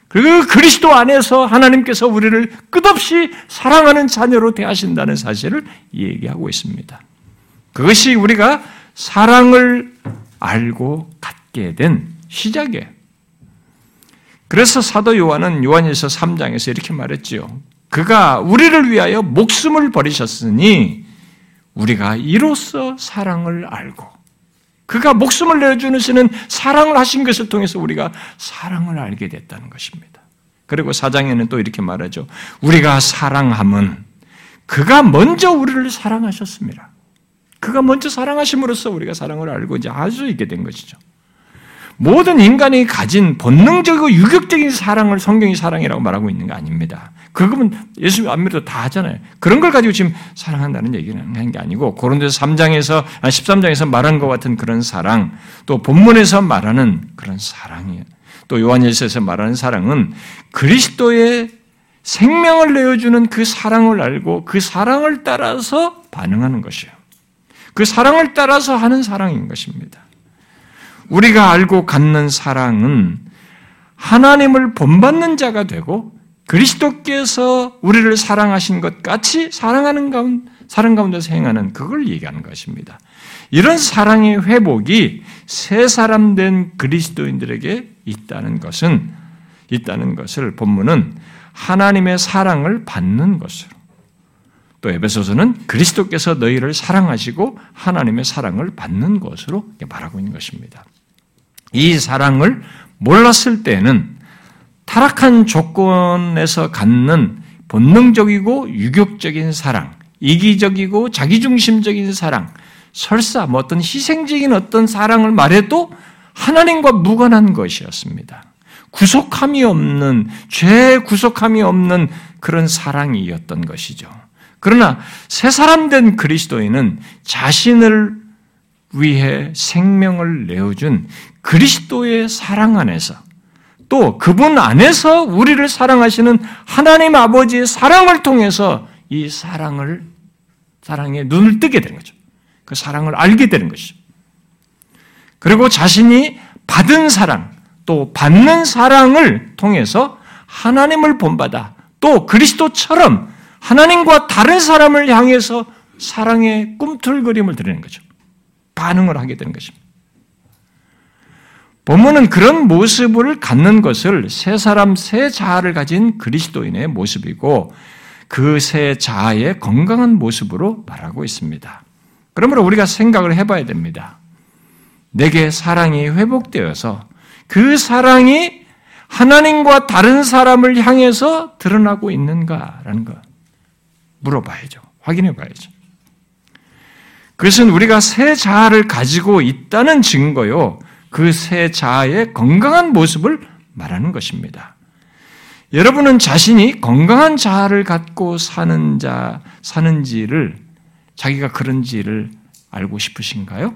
그 그리스도 안에서 하나님께서 우리를 끝없이 사랑하는 자녀로 대하신다는 사실을 얘기하고 있습니다. 그것이 우리가 사랑을 알고 갖게 된 시작이에요. 그래서 사도 요한은 요한일서 3장에서 이렇게 말했지요. 그가 우리를 위하여 목숨을 버리셨으니 우리가 이로써 사랑을 알고 그가 목숨을 내주시는 사랑을 하신 것을 통해서 우리가 사랑을 알게 됐다는 것입니다. 그리고 사장에는 또 이렇게 말하죠. 우리가 사랑함은 그가 먼저 우리를 사랑하셨습니다. 그가 먼저 사랑하심으로써 우리가 사랑을 알고 이제 알 수 있게 된 것이죠. 모든 인간이 가진 본능적이고 유격적인 사랑을 성경이 사랑이라고 말하고 있는 거 아닙니다. 그거면 예수 안 믿어도 다 하잖아요. 그런 걸 가지고 지금 사랑한다는 얘기는 하는 게 아니고 고린도서 3장에서 13장에서 말한 것 같은 그런 사랑, 또 본문에서 말하는 그런 사랑이에요. 또 요한일서에서 말하는 사랑은 그리스도의 생명을 내어주는 그 사랑을 알고 그 사랑을 따라서 반응하는 것이에요. 그 사랑을 따라서 하는 사랑인 것입니다. 우리가 알고 갖는 사랑은 하나님을 본받는 자가 되고 그리스도께서 우리를 사랑하신 것 같이 사랑하는 가운데, 사랑 가운데서 행하는 그걸 얘기하는 것입니다. 이런 사랑의 회복이 새 사람 된 그리스도인들에게 있다는 것은 있다는 것을 본문은 하나님의 사랑을 받는 것으로 또 에베소서는 그리스도께서 너희를 사랑하시고 하나님의 사랑을 받는 것으로 말하고 있는 것입니다. 이 사랑을 몰랐을 때는 타락한 조건에서 갖는 본능적이고 유격적인 사랑, 이기적이고 자기중심적인 사랑, 설사 뭐 어떤 희생적인 어떤 사랑을 말해도 하나님과 무관한 것이었습니다. 구속함이 없는, 죄 구속함이 없는 그런 사랑이었던 것이죠. 그러나 새 사람 된 그리스도인은 자신을 위해 생명을 내어준 그리스도의 사랑 안에서 또 그분 안에서 우리를 사랑하시는 하나님 아버지의 사랑을 통해서 이 사랑을 사랑에 눈을 뜨게 되는 거죠. 그 사랑을 알게 되는 것이죠. 그리고 자신이 받은 사랑, 또 받는 사랑을 통해서 하나님을 본받아 또 그리스도처럼 하나님과 다른 사람을 향해서 사랑의 꿈틀거림을 드리는 거죠. 반응을 하게 되는 것입니다. 본문은 그런 모습을 갖는 것을 새 사람, 새 자아를 가진 그리스도인의 모습이고 그새 자아의 건강한 모습으로 말하고 있습니다. 그러므로 우리가 생각을 해봐야 됩니다. 내게 사랑이 회복되어서 그 사랑이 하나님과 다른 사람을 향해서 드러나고 있는가라는 것 물어봐야죠. 확인해 봐야죠. 그것은 우리가 새 자아를 가지고 있다는 증거요. 그 새 자아의 건강한 모습을 말하는 것입니다. 여러분은 자신이 건강한 자아를 갖고 사는 자, 사는지를 자기가 그런지를 알고 싶으신가요?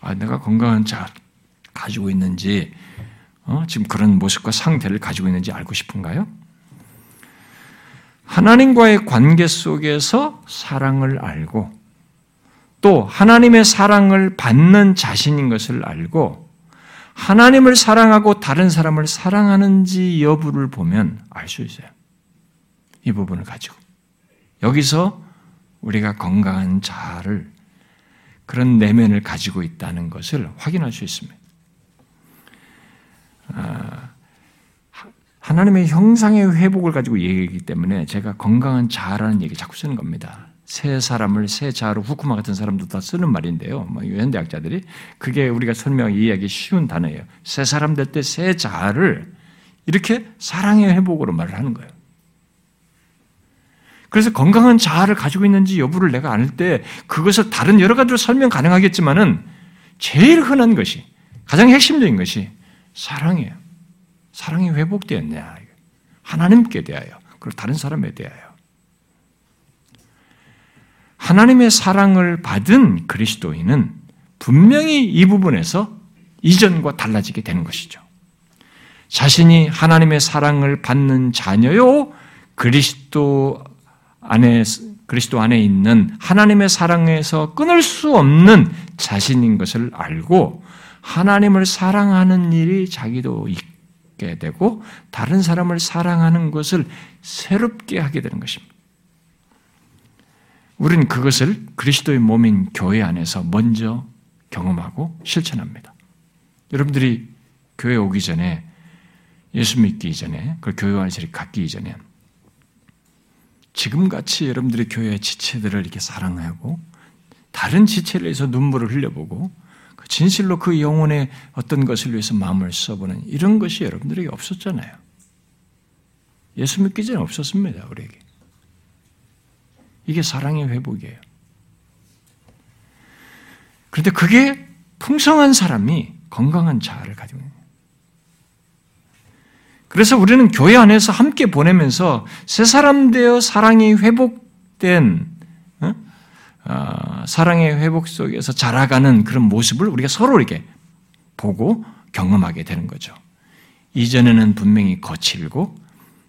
아, 내가 건강한 자 가지고 있는지, 어? 지금 그런 모습과 상태를 가지고 있는지 알고 싶은가요? 하나님과의 관계 속에서 사랑을 알고 또 하나님의 사랑을 받는 자신인 것을 알고 하나님을 사랑하고 다른 사람을 사랑하는지 여부를 보면 알 수 있어요. 이 부분을 가지고. 여기서 우리가 건강한 자아를 그런 내면을 가지고 있다는 것을 확인할 수 있습니다. 아, 하나님의 형상의 회복을 가지고 얘기하기 때문에 제가 건강한 자아라는 얘기 자꾸 쓰는 겁니다. 새 사람을 새 자아로 후쿠마 같은 사람도 다 쓰는 말인데요. 뭐 현대학자들이 그게 우리가 설명 이해하기 쉬운 단어예요. 새 사람 될 때 새 자아를 이렇게 사랑의 회복으로 말을 하는 거예요. 그래서 건강한 자아를 가지고 있는지 여부를 내가 알 때 그것을 다른 여러 가지로 설명 가능하겠지만은 제일 흔한 것이 가장 핵심적인 것이 사랑이에요. 사랑이 회복되었냐. 하나님께 대하여, 그리고 다른 사람에 대하여. 하나님의 사랑을 받은 그리스도인은 분명히 이 부분에서 이전과 달라지게 되는 것이죠. 자신이 하나님의 사랑을 받는 자녀요, 그리스도 안에, 그리스도 안에 있는 하나님의 사랑에서 끊을 수 없는 자신인 것을 알고 하나님을 사랑하는 일이 자기도 있 게 되고 다른 사람을 사랑하는 것을 새롭게 하게 되는 것입니다. 우리는 그것을 그리스도의 몸인 교회 안에서 먼저 경험하고 실천합니다. 여러분들이 교회 오기 전에 예수 믿기 전에 그 교회 안에서 갖기 이전에 지금 같이 여러분들이 교회 지체들을 이렇게 사랑하고 다른 지체를 위해서 눈물을 흘려보고 그 진실로 그 영혼의 어떤 것을 위해서 마음을 써보는 이런 것이 여러분들에게 없었잖아요. 예수 믿기 전에 없었습니다, 우리에게. 이게 사랑의 회복이에요. 그런데 그게 풍성한 사람이 건강한 자아를 가지고 있는. 그래서 우리는 교회 안에서 함께 보내면서 새 사람 되어 사랑이 회복된 사랑의 회복 속에서 자라가는 그런 모습을 우리가 서로 이렇게 보고 경험하게 되는 거죠. 이전에는 분명히 거칠고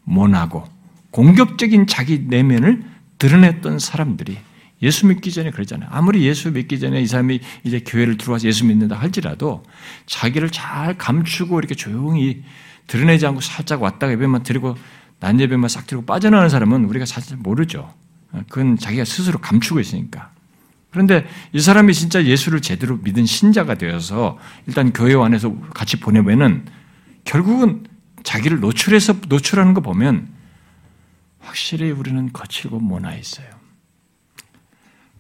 모나고 공격적인 자기 내면을 드러냈던 사람들이 예수 믿기 전에 그러잖아요. 아무리 예수 믿기 전에 이 사람이 이제 교회를 들어와서 예수 믿는다 할지라도 자기를 잘 감추고 이렇게 조용히 드러내지 않고 살짝 왔다가 예배만 드리고 난 예배만 싹 드리고 빠져나가는 사람은 우리가 사실 모르죠. 그건 자기가 스스로 감추고 있으니까. 그런데 이 사람이 진짜 예수를 제대로 믿은 신자가 되어서 일단 교회 안에서 같이 보내면은 결국은 자기를 노출해서 노출하는 거 보면 확실히 우리는 거칠고 모나 있어요.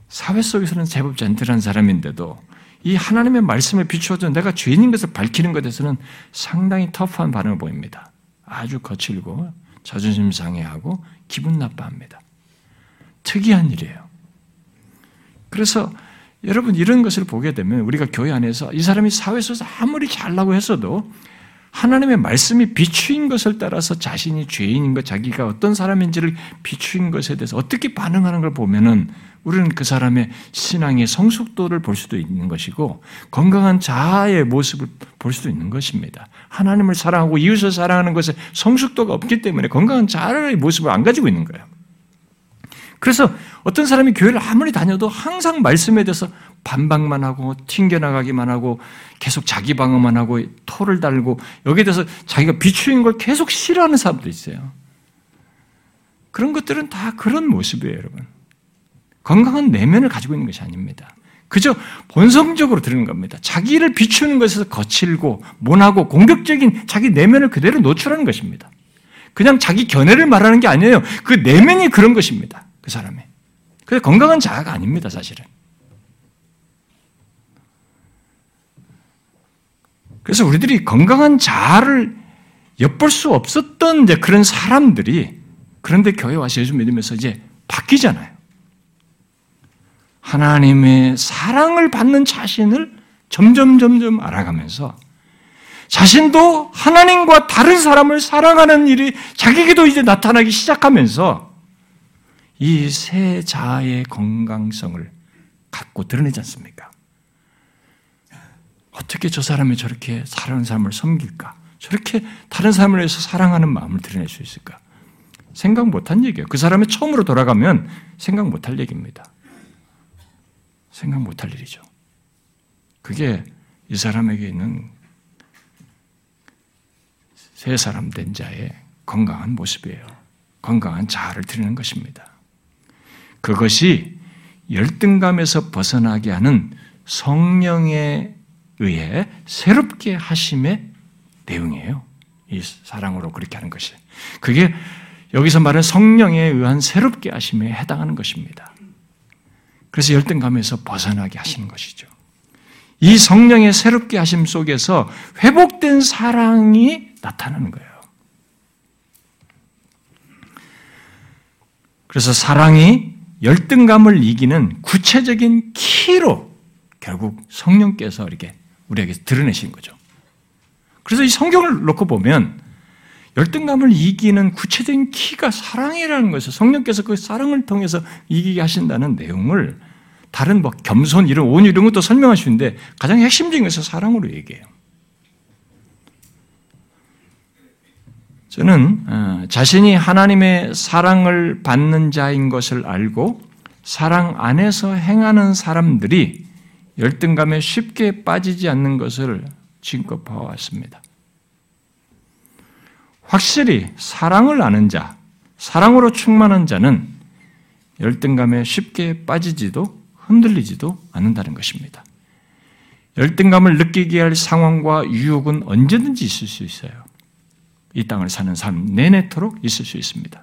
사회 속에서는 제법 젠틀한 사람인데도 이 하나님의 말씀에 비추어져 내가 죄인인 것을 밝히는 것에서는 상당히 터프한 반응을 보입니다. 아주 거칠고 자존심 상해하고 기분 나빠합니다. 특이한 일이에요. 그래서 여러분 이런 것을 보게 되면 우리가 교회 안에서 이 사람이 사회에서 아무리 잘나고 했어도 하나님의 말씀이 비추인 것을 따라서 자신이 죄인인 것, 자기가 어떤 사람인지를 비추인 것에 대해서 어떻게 반응하는 걸 보면은 우리는 그 사람의 신앙의 성숙도를 볼 수도 있는 것이고 건강한 자아의 모습을 볼 수도 있는 것입니다. 하나님을 사랑하고 이웃을 사랑하는 것에 성숙도가 없기 때문에 건강한 자아의 모습을 안 가지고 있는 거예요. 그래서 어떤 사람이 교회를 아무리 다녀도 항상 말씀에 대해서 반박만 하고 튕겨나가기만 하고 계속 자기 방어만 하고 토를 달고 여기에 대해서 자기가 비추인 걸 계속 싫어하는 사람도 있어요. 그런 것들은 다 그런 모습이에요, 여러분. 건강한 내면을 가지고 있는 것이 아닙니다. 그저 본성적으로 들은 겁니다. 자기를 비추는 것에서 거칠고 모나고 공격적인 자기 내면을 그대로 노출하는 것입니다. 그냥 자기 견해를 말하는 게 아니에요. 그 내면이 그런 것입니다. 그 사람이. 그래서 건강한 자아가 아닙니다, 사실은. 그래서 우리들이 건강한 자아를 엿볼 수 없었던 이제 그런 사람들이 그런데 교회 와서 예수 믿으면서 이제 바뀌잖아요. 하나님의 사랑을 받는 자신을 점점 점점 알아가면서 자신도 하나님과 다른 사람을 사랑하는 일이 자기에게도 이제 나타나기 시작하면서 이 세 자아의 건강성을 갖고 드러내지 않습니까? 어떻게 저 사람이 저렇게 사랑하는 사람을 섬길까? 저렇게 다른 사람을 위해서 사랑하는 마음을 드러낼 수 있을까? 생각 못한 얘기예요. 그 사람이 처음으로 돌아가면 생각 못할 얘기입니다. 생각 못할 일이죠. 그게 이 사람에게 있는 세 사람 된 자의 건강한 모습이에요. 건강한 자아를 드리는 것입니다. 그것이 열등감에서 벗어나게 하는 성령에 의해 새롭게 하심의 내용이에요. 이 사랑으로 그렇게 하는 것이. 그게 여기서 말하는 성령에 의한 새롭게 하심에 해당하는 것입니다. 그래서 열등감에서 벗어나게 하시는 것이죠. 이 성령의 새롭게 하심 속에서 회복된 사랑이 나타나는 거예요. 그래서 사랑이 열등감을 이기는 구체적인 키로 결국 성령께서 이렇게 우리에게 드러내신 거죠. 그래서 이 성경을 놓고 보면 열등감을 이기는 구체적인 키가 사랑이라는 것을 성령께서 그 사랑을 통해서 이기게 하신다는 내용을 다른 뭐 겸손 이런 온유 이런 것도 설명하시는데 가장 핵심적인 것은 사랑으로 얘기해요. 저는 어, 자신이 하나님의 사랑을 받는 자인 것을 알고 사랑 안에서 행하는 사람들이 열등감에 쉽게 빠지지 않는 것을 지금껏 봐왔습니다. 확실히 사랑을 아는 자, 사랑으로 충만한 자는 열등감에 쉽게 빠지지도 흔들리지도 않는다는 것입니다. 열등감을 느끼게 할 상황과 유혹은 언제든지 있을 수 있어요. 이 땅을 사는 삶 내내토록 있을 수 있습니다.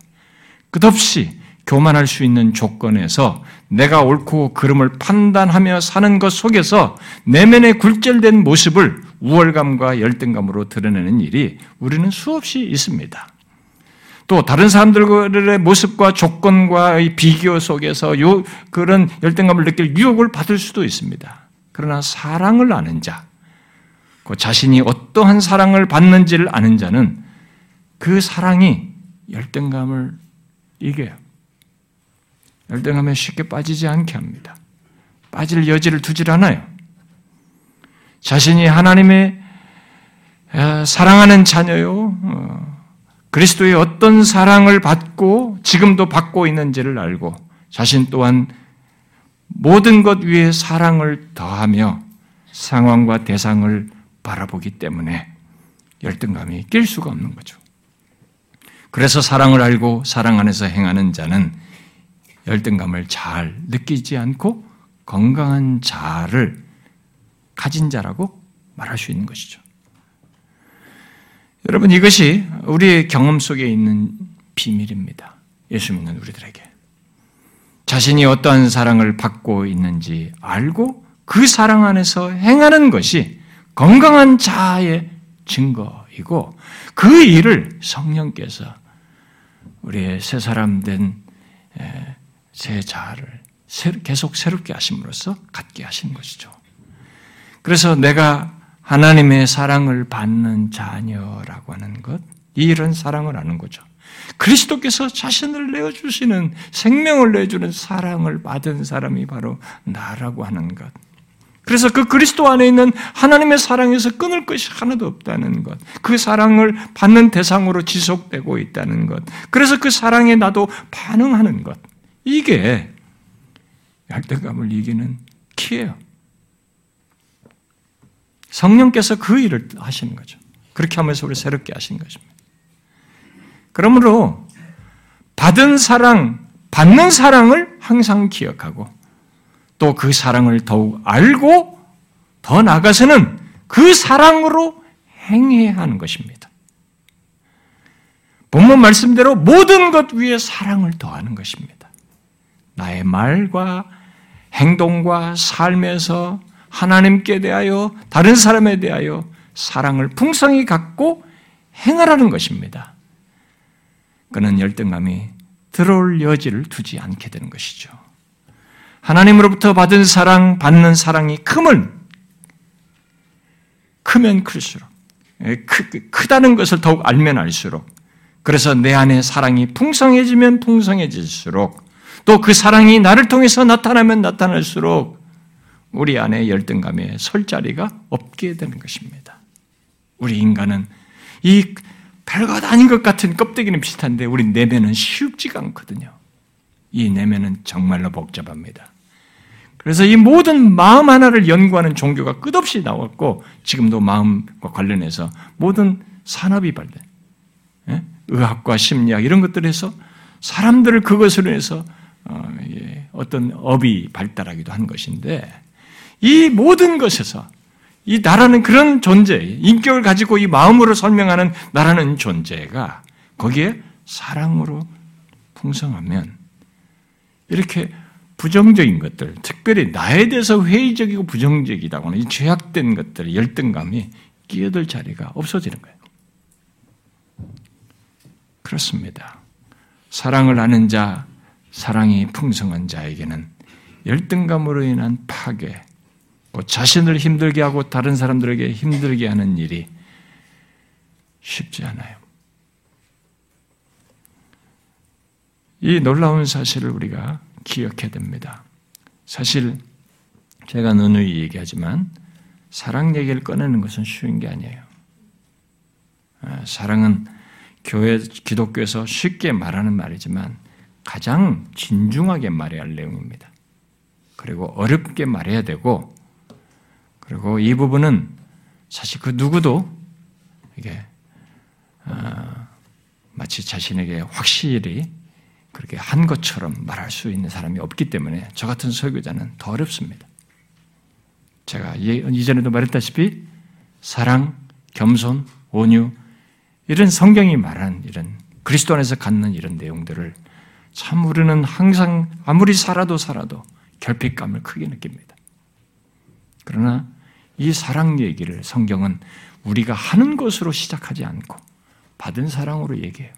끝없이 교만할 수 있는 조건에서 내가 옳고 그름을 판단하며 사는 것 속에서 내면의 굴절된 모습을 우월감과 열등감으로 드러내는 일이 우리는 수없이 있습니다. 또 다른 사람들의 모습과 조건과의 비교 속에서 요 그런 열등감을 느낄 유혹을 받을 수도 있습니다. 그러나 사랑을 아는 자, 그 자신이 어떠한 사랑을 받는지를 아는 자는 그 사랑이 열등감을 이겨요. 열등감에 쉽게 빠지지 않게 합니다. 빠질 여지를 두질 않아요. 자신이 하나님의 사랑하는 자녀요. 어, 그리스도의 어떤 사랑을 받고 지금도 받고 있는지를 알고 자신 또한 모든 것 위에 사랑을 더하며 상황과 대상을 바라보기 때문에 열등감이 낄 수가 없는 거죠. 그래서 사랑을 알고 사랑 안에서 행하는 자는 열등감을 잘 느끼지 않고 건강한 자를 가진 자라고 말할 수 있는 것이죠. 여러분 이것이 우리의 경험 속에 있는 비밀입니다. 예수 믿는 우리들에게. 자신이 어떠한 사랑을 받고 있는지 알고 그 사랑 안에서 행하는 것이 건강한 자아의 증거이고 그 일을 성령께서 우리의 새 사람 된새 자아를 계속 새롭게 하심으로써 갖게 하신 것이죠. 그래서 내가 하나님의 사랑을 받는 자녀라고 하는 것, 이런 사랑을 아는 거죠. 그리스도께서 자신을 내어주시는 생명을 내주는 사랑을 받은 사람이 바로 나라고 하는 것. 그래서 그 그리스도 안에 있는 하나님의 사랑에서 끊을 것이 하나도 없다는 것. 그 사랑을 받는 대상으로 지속되고 있다는 것. 그래서 그 사랑에 나도 반응하는 것. 이게 열등감을 이기는 키예요. 성령께서 그 일을 하시는 거죠. 그렇게 하면서 우리 새롭게 하신 것입니다. 그러므로 받은 사랑, 받는 사랑을 항상 기억하고 또 그 사랑을 더욱 알고 더 나아가서는 그 사랑으로 행해야 하는 것입니다. 본문 말씀대로 모든 것 위에 사랑을 더하는 것입니다. 나의 말과 행동과 삶에서 하나님께 대하여 다른 사람에 대하여 사랑을 풍성히 갖고 행하라는 것입니다. 그는 열등감이 들어올 여지를 두지 않게 되는 것이죠. 하나님으로부터 받은 사랑, 받는 사랑이 크면, 크면 클수록, 예, 크, 크다는 것을 더욱 알면 알수록, 그래서 내 안에 사랑이 풍성해지면 풍성해질수록 또 그 사랑이 나를 통해서 나타나면 나타날수록 우리 안에 열등감에 설 자리가 없게 되는 것입니다. 우리 인간은 이 별것 아닌 것 같은 껍데기는 비슷한데 우리 내면은 쉽지가 않거든요. 이 내면은 정말로 복잡합니다. 그래서 이 모든 마음 하나를 연구하는 종교가 끝없이 나왔고 지금도 마음과 관련해서 모든 산업이 발달, 예? 의학과 심리학 이런 것들에서 사람들을 그것으로 해서 어, 예, 어떤 업이 발달하기도 한 것인데 이 모든 것에서 이 나라는 그런 존재, 인격을 가지고 이 마음으로 설명하는 나라는 존재가 거기에 사랑으로 풍성하면 이렇게 부정적인 것들, 특별히 나에 대해서 회의적이고 부정적이다거나 이 죄악된 것들, 열등감이 끼어들 자리가 없어지는 거예요. 그렇습니다. 사랑을 아는 자, 사랑이 풍성한 자에게는 열등감으로 인한 파괴, 자신을 힘들게 하고 다른 사람들에게 힘들게 하는 일이 쉽지 않아요. 이 놀라운 사실을 우리가 기억해야 됩니다. 사실 제가 누누이 얘기하지만 사랑 얘기를 꺼내는 것은 쉬운 게 아니에요. 아, 사랑은 교회 기독교에서 쉽게 말하는 말이지만 가장 진중하게 말해야 할 내용입니다. 그리고 어렵게 말해야 되고 그리고 이 부분은 사실 그 누구도 이게 어, 마치 자신에게 확실히 그렇게 한 것처럼 말할 수 있는 사람이 없기 때문에 저 같은 설교자는 더 어렵습니다. 제가 이전에도 말했다시피 사랑, 겸손, 온유 이런 성경이 말한 이런 그리스도 안에서 갖는 이런 내용들을 참 우리는 항상 아무리 살아도 살아도 결핍감을 크게 느낍니다. 그러나 이 사랑 얘기를 성경은 우리가 하는 것으로 시작하지 않고 받은 사랑으로 얘기해요.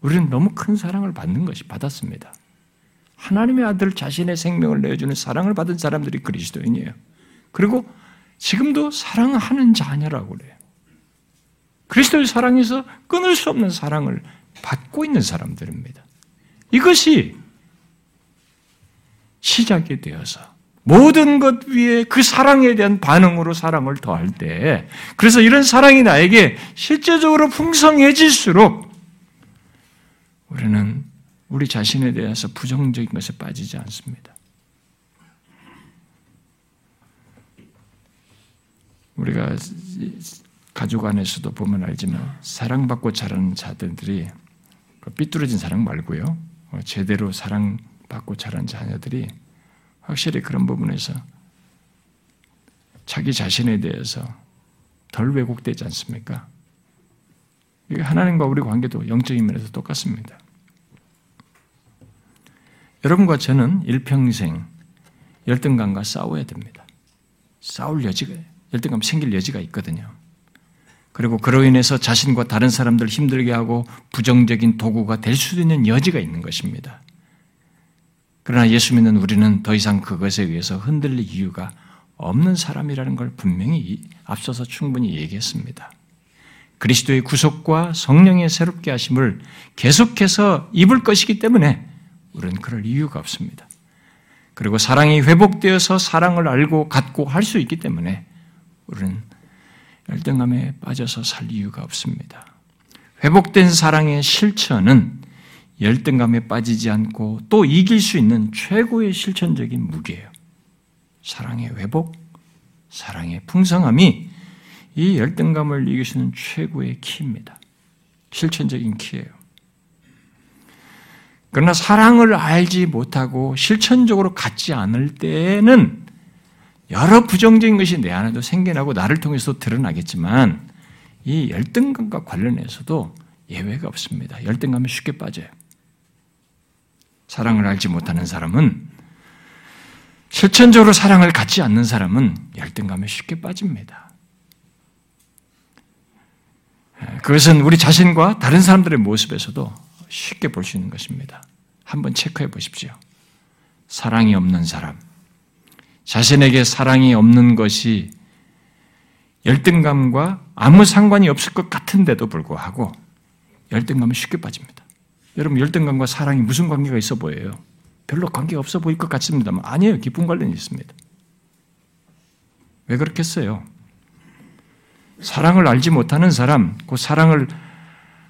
우리는 너무 큰 사랑을 받는 것이 받았습니다. 하나님의 아들 자신의 생명을 내어주는 사랑을 받은 사람들이 그리스도인이에요. 그리고 지금도 사랑하는 자녀라고 그래요. 그리스도의 사랑에서 끊을 수 없는 사랑을 받고 있는 사람들입니다. 이것이 시작이 되어서 모든 것 위에 그 사랑에 대한 반응으로 사랑을 더할 때, 그래서 이런 사랑이 나에게 실제적으로 풍성해질수록 우리는 우리 자신에 대해서 부정적인 것에 빠지지 않습니다. 우리가 가족 안에서도 보면 알지만 사랑받고 자라는 자들이 그 삐뚤어진 사랑 말고요. 어, 제대로 사랑받고 자란 자녀들이 확실히 그런 부분에서 자기 자신에 대해서 덜 왜곡되지 않습니까? 하나님과 우리 관계도 영적인 면에서 똑같습니다. 여러분과 저는 일평생 열등감과 싸워야 됩니다. 싸울 여지가, 열등감 생길 여지가 있거든요. 그리고 그로 인해서 자신과 다른 사람들 힘들게 하고 부정적인 도구가 될 수도 있는 여지가 있는 것입니다. 그러나 예수 믿는 우리는 더 이상 그것에 의해서 흔들릴 이유가 없는 사람이라는 걸 분명히 앞서서 충분히 얘기했습니다. 그리스도의 구속과 성령의 새롭게 하심을 계속해서 입을 것이기 때문에 우리는 그럴 이유가 없습니다. 그리고 사랑이 회복되어서 사랑을 알고 갖고 할 수 있기 때문에 우리는 열등감에 빠져서 살 이유가 없습니다. 회복된 사랑의 실천은 열등감에 빠지지 않고 또 이길 수 있는 최고의 실천적인 무기예요. 사랑의 회복, 사랑의 풍성함이 이 열등감을 있는 최고의 키입니다. 실천적인 키예요. 그러나 사랑을 알지 못하고 실천적으로 갖지 않을 때는 여러 부정적인 것이 내 안에도 생겨나고 나를 통해서 드러나겠지만 이 열등감과 관련해서도 예외가 없습니다. 열등감에 쉽게 빠져요. 사랑을 알지 못하는 사람은 실천적으로 사랑을 갖지 않는 사람은 열등감에 쉽게 빠집니다. 그것은 우리 자신과 다른 사람들의 모습에서도 쉽게 볼 수 있는 것입니다. 한번 체크해 보십시오. 사랑이 없는 사람, 자신에게 사랑이 없는 것이 열등감과 아무 상관이 없을 것 같은데도 불구하고 열등감은 쉽게 빠집니다. 여러분 열등감과 사랑이 무슨 관계가 있어 보여요? 별로 관계가 없어 보일 것 같습니다만 아니에요. 깊은 관련이 있습니다. 왜 그렇겠어요? 사랑을 알지 못하는 사람, 그 사랑을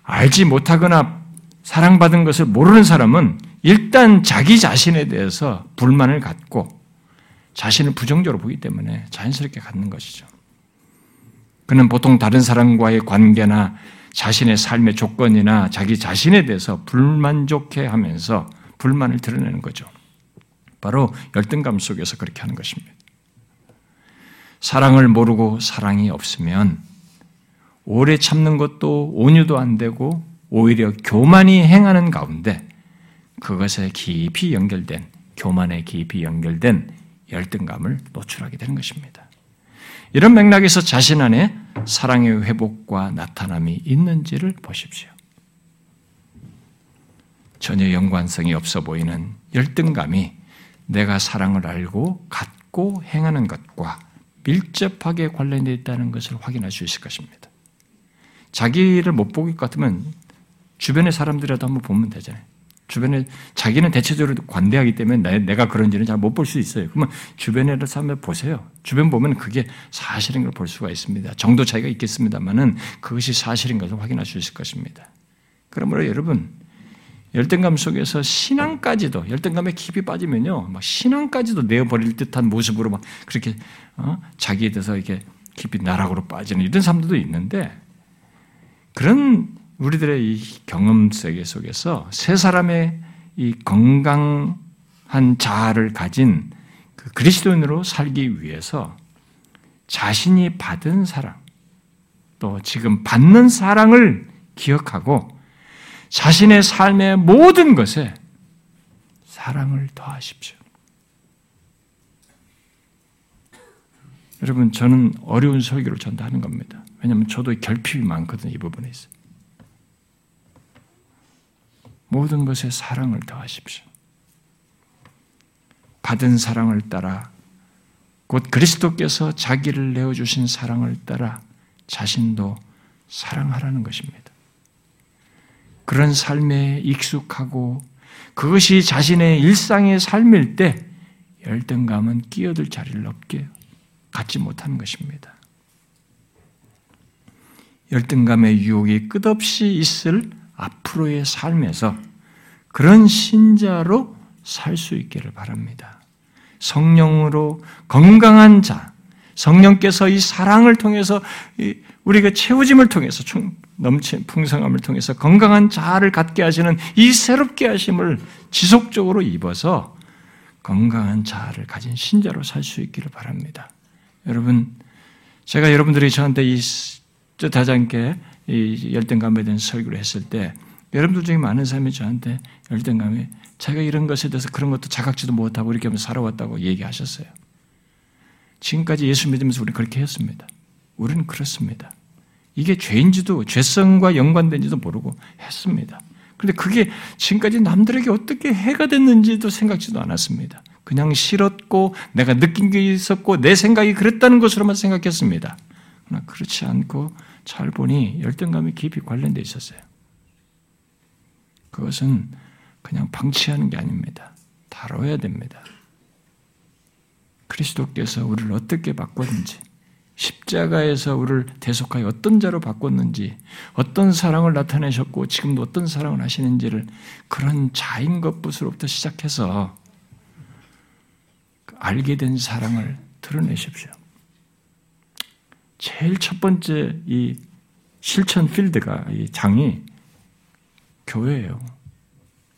알지 못하거나 사랑받은 것을 모르는 사람은 일단 자기 자신에 대해서 불만을 갖고 자신을 부정적으로 보기 때문에 자연스럽게 갖는 것이죠. 그는 보통 다른 사람과의 관계나 자신의 삶의 조건이나 자기 자신에 대해서 불만족해 하면서 불만을 드러내는 거죠. 바로 열등감 속에서 그렇게 하는 것입니다. 사랑을 모르고 사랑이 없으면 오래 참는 것도 온유도 안 되고 오히려 교만이 행하는 가운데 그것에 깊이 연결된 교만에 깊이 연결된 열등감을 노출하게 되는 것입니다. 이런 맥락에서 자신 안에 사랑의 회복과 나타남이 있는지를 보십시오. 전혀 연관성이 없어 보이는 열등감이 내가 사랑을 알고 갖고 행하는 것과 밀접하게 관련되어 있다는 것을 확인할 수 있을 것입니다. 자기를 못 보길 것 같으면 주변의 사람들이라도 한번 보면 되잖아요. 주변에 자기는 대체적으로 관대하기 때문에 내가 그런지는 잘 못 볼 수 있어요. 그러면 주변에 사람을 보세요. 주변 보면 그게 사실인 걸 볼 수가 있습니다. 정도 차이가 있겠습니다만은 그것이 사실인 것을 확인할 수 있을 것입니다. 그러므로 여러분 열등감 속에서 신앙까지도 열등감에 깊이 빠지면요, 막 신앙까지도 내어버릴 듯한 모습으로 막 그렇게 어? 자기에 대해서 이렇게 깊이 나락으로 빠지는 이런 사람들도 있는데 그런 우리들의 이 경험 세계 속에서 세 사람의 이 건강한 자아를 가진 그 그리스도인으로 살기 위해서 자신이 받은 사랑, 또 지금 받는 사랑을 기억하고 자신의 삶의 모든 것에 사랑을 더하십시오. 여러분, 저는 어려운 설교를 전도하는 겁니다. 왜냐하면 저도 결핍이 많거든요, 이 부분에 있어. 모든 것에 사랑을 더하십시오. 받은 사랑을 따라 곧 그리스도께서 자기를 내어주신 사랑을 따라 자신도 사랑하라는 것입니다. 그런 삶에 익숙하고 그것이 자신의 일상의 삶일 때 열등감은 끼어들 자리를 없게 갖지 못하는 것입니다. 열등감의 유혹이 끝없이 있을 앞으로의 삶에서 그런 신자로 살 수 있기를 바랍니다. 성령으로 건강한 자, 성령께서 이 사랑을 통해서 우리가 채워짐을 통해서 넘친 풍성함을 통해서 건강한 자아를 갖게 하시는 이 새롭게 하심을 지속적으로 입어서 건강한 자아를 가진 신자로 살 수 있기를 바랍니다. 여러분, 제가 여러분들이 저한테 이 뜻하지 않게 이 열등감에 대한 설교를 했을 때 여러분들 중에 많은 사람이 저한테 열등감에 자기가 이런 것에 대해서 그런 것도 자각지도 못하고 이렇게 하면서 살아왔다고 얘기하셨어요. 지금까지 예수 믿으면서 우리는 그렇게 했습니다. 우리는 그렇습니다. 이게 죄인지도 죄성과 연관된지도 모르고 했습니다. 그런데 그게 지금까지 남들에게 어떻게 해가 됐는지도 생각지도 않았습니다. 그냥 싫었고 내가 느낀 게 있었고 내 생각이 그랬다는 것으로만 생각했습니다. 그러나 그렇지 않고 잘 보니 열등감이 깊이 관련되어 있었어요. 그것은 그냥 방치하는 게 아닙니다. 다뤄야 됩니다. 그리스도께서 우리를 어떻게 바꿨는지, 십자가에서 우리를 대속하여 어떤 자로 바꿨는지, 어떤 사랑을 나타내셨고 지금도 어떤 사랑을 하시는지를 그런 자인 것부터 시작해서 알게 된 사랑을 드러내십시오. 제일 첫 번째 이 실천 필드가 이 장이 교회예요.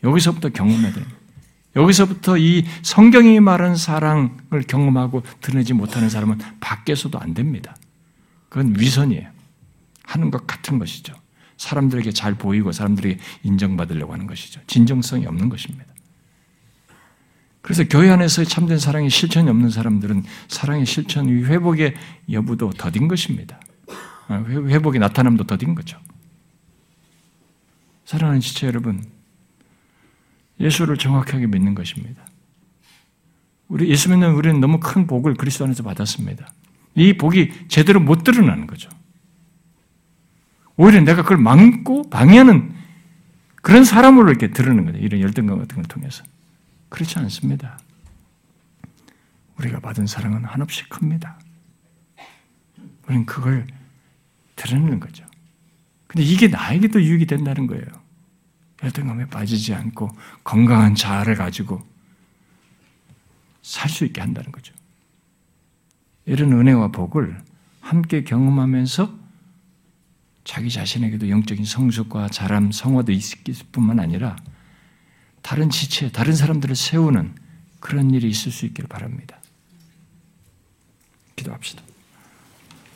여기서부터 경험해야 돼요. 여기서부터 이 성경이 말한 사랑을 경험하고 드러내지 못하는 사람은 밖에서도 안 됩니다. 그건 위선이에요. 하는 것 같은 것이죠. 사람들에게 잘 보이고 사람들에게 인정받으려고 하는 것이죠. 진정성이 없는 것입니다. 그래서 교회 안에서 참된 사랑의 실천이 없는 사람들은 사랑의 실천, 회복의 여부도 더딘 것입니다. 아, 회복의 나타남도 더딘 거죠. 사랑하는 지체 여러분, 예수를 정확하게 믿는 것입니다. 우리 예수 믿는 우리는 너무 큰 복을 그리스도 안에서 받았습니다. 이 복이 제대로 못 드러나는 거죠. 오히려 내가 그걸 막고 방해하는 그런 사람으로 이렇게 드러내는 거죠. 이런 열등감 같은 걸 통해서. 그렇지 않습니다. 우리가 받은 사랑은 한없이 큽니다. 우리는 그걸 드러내는 거죠. 근데 이게 나에게도 유익이 된다는 거예요. 열등감에 빠지지 않고 건강한 자아를 가지고 살 수 있게 한다는 거죠. 이런 은혜와 복을 함께 경험하면서 자기 자신에게도 영적인 성숙과 자람, 성화도 있을 뿐만 아니라 다른 지체, 다른 사람들을 세우는 그런 일이 있을 수 있기를 바랍니다. 기도합시다.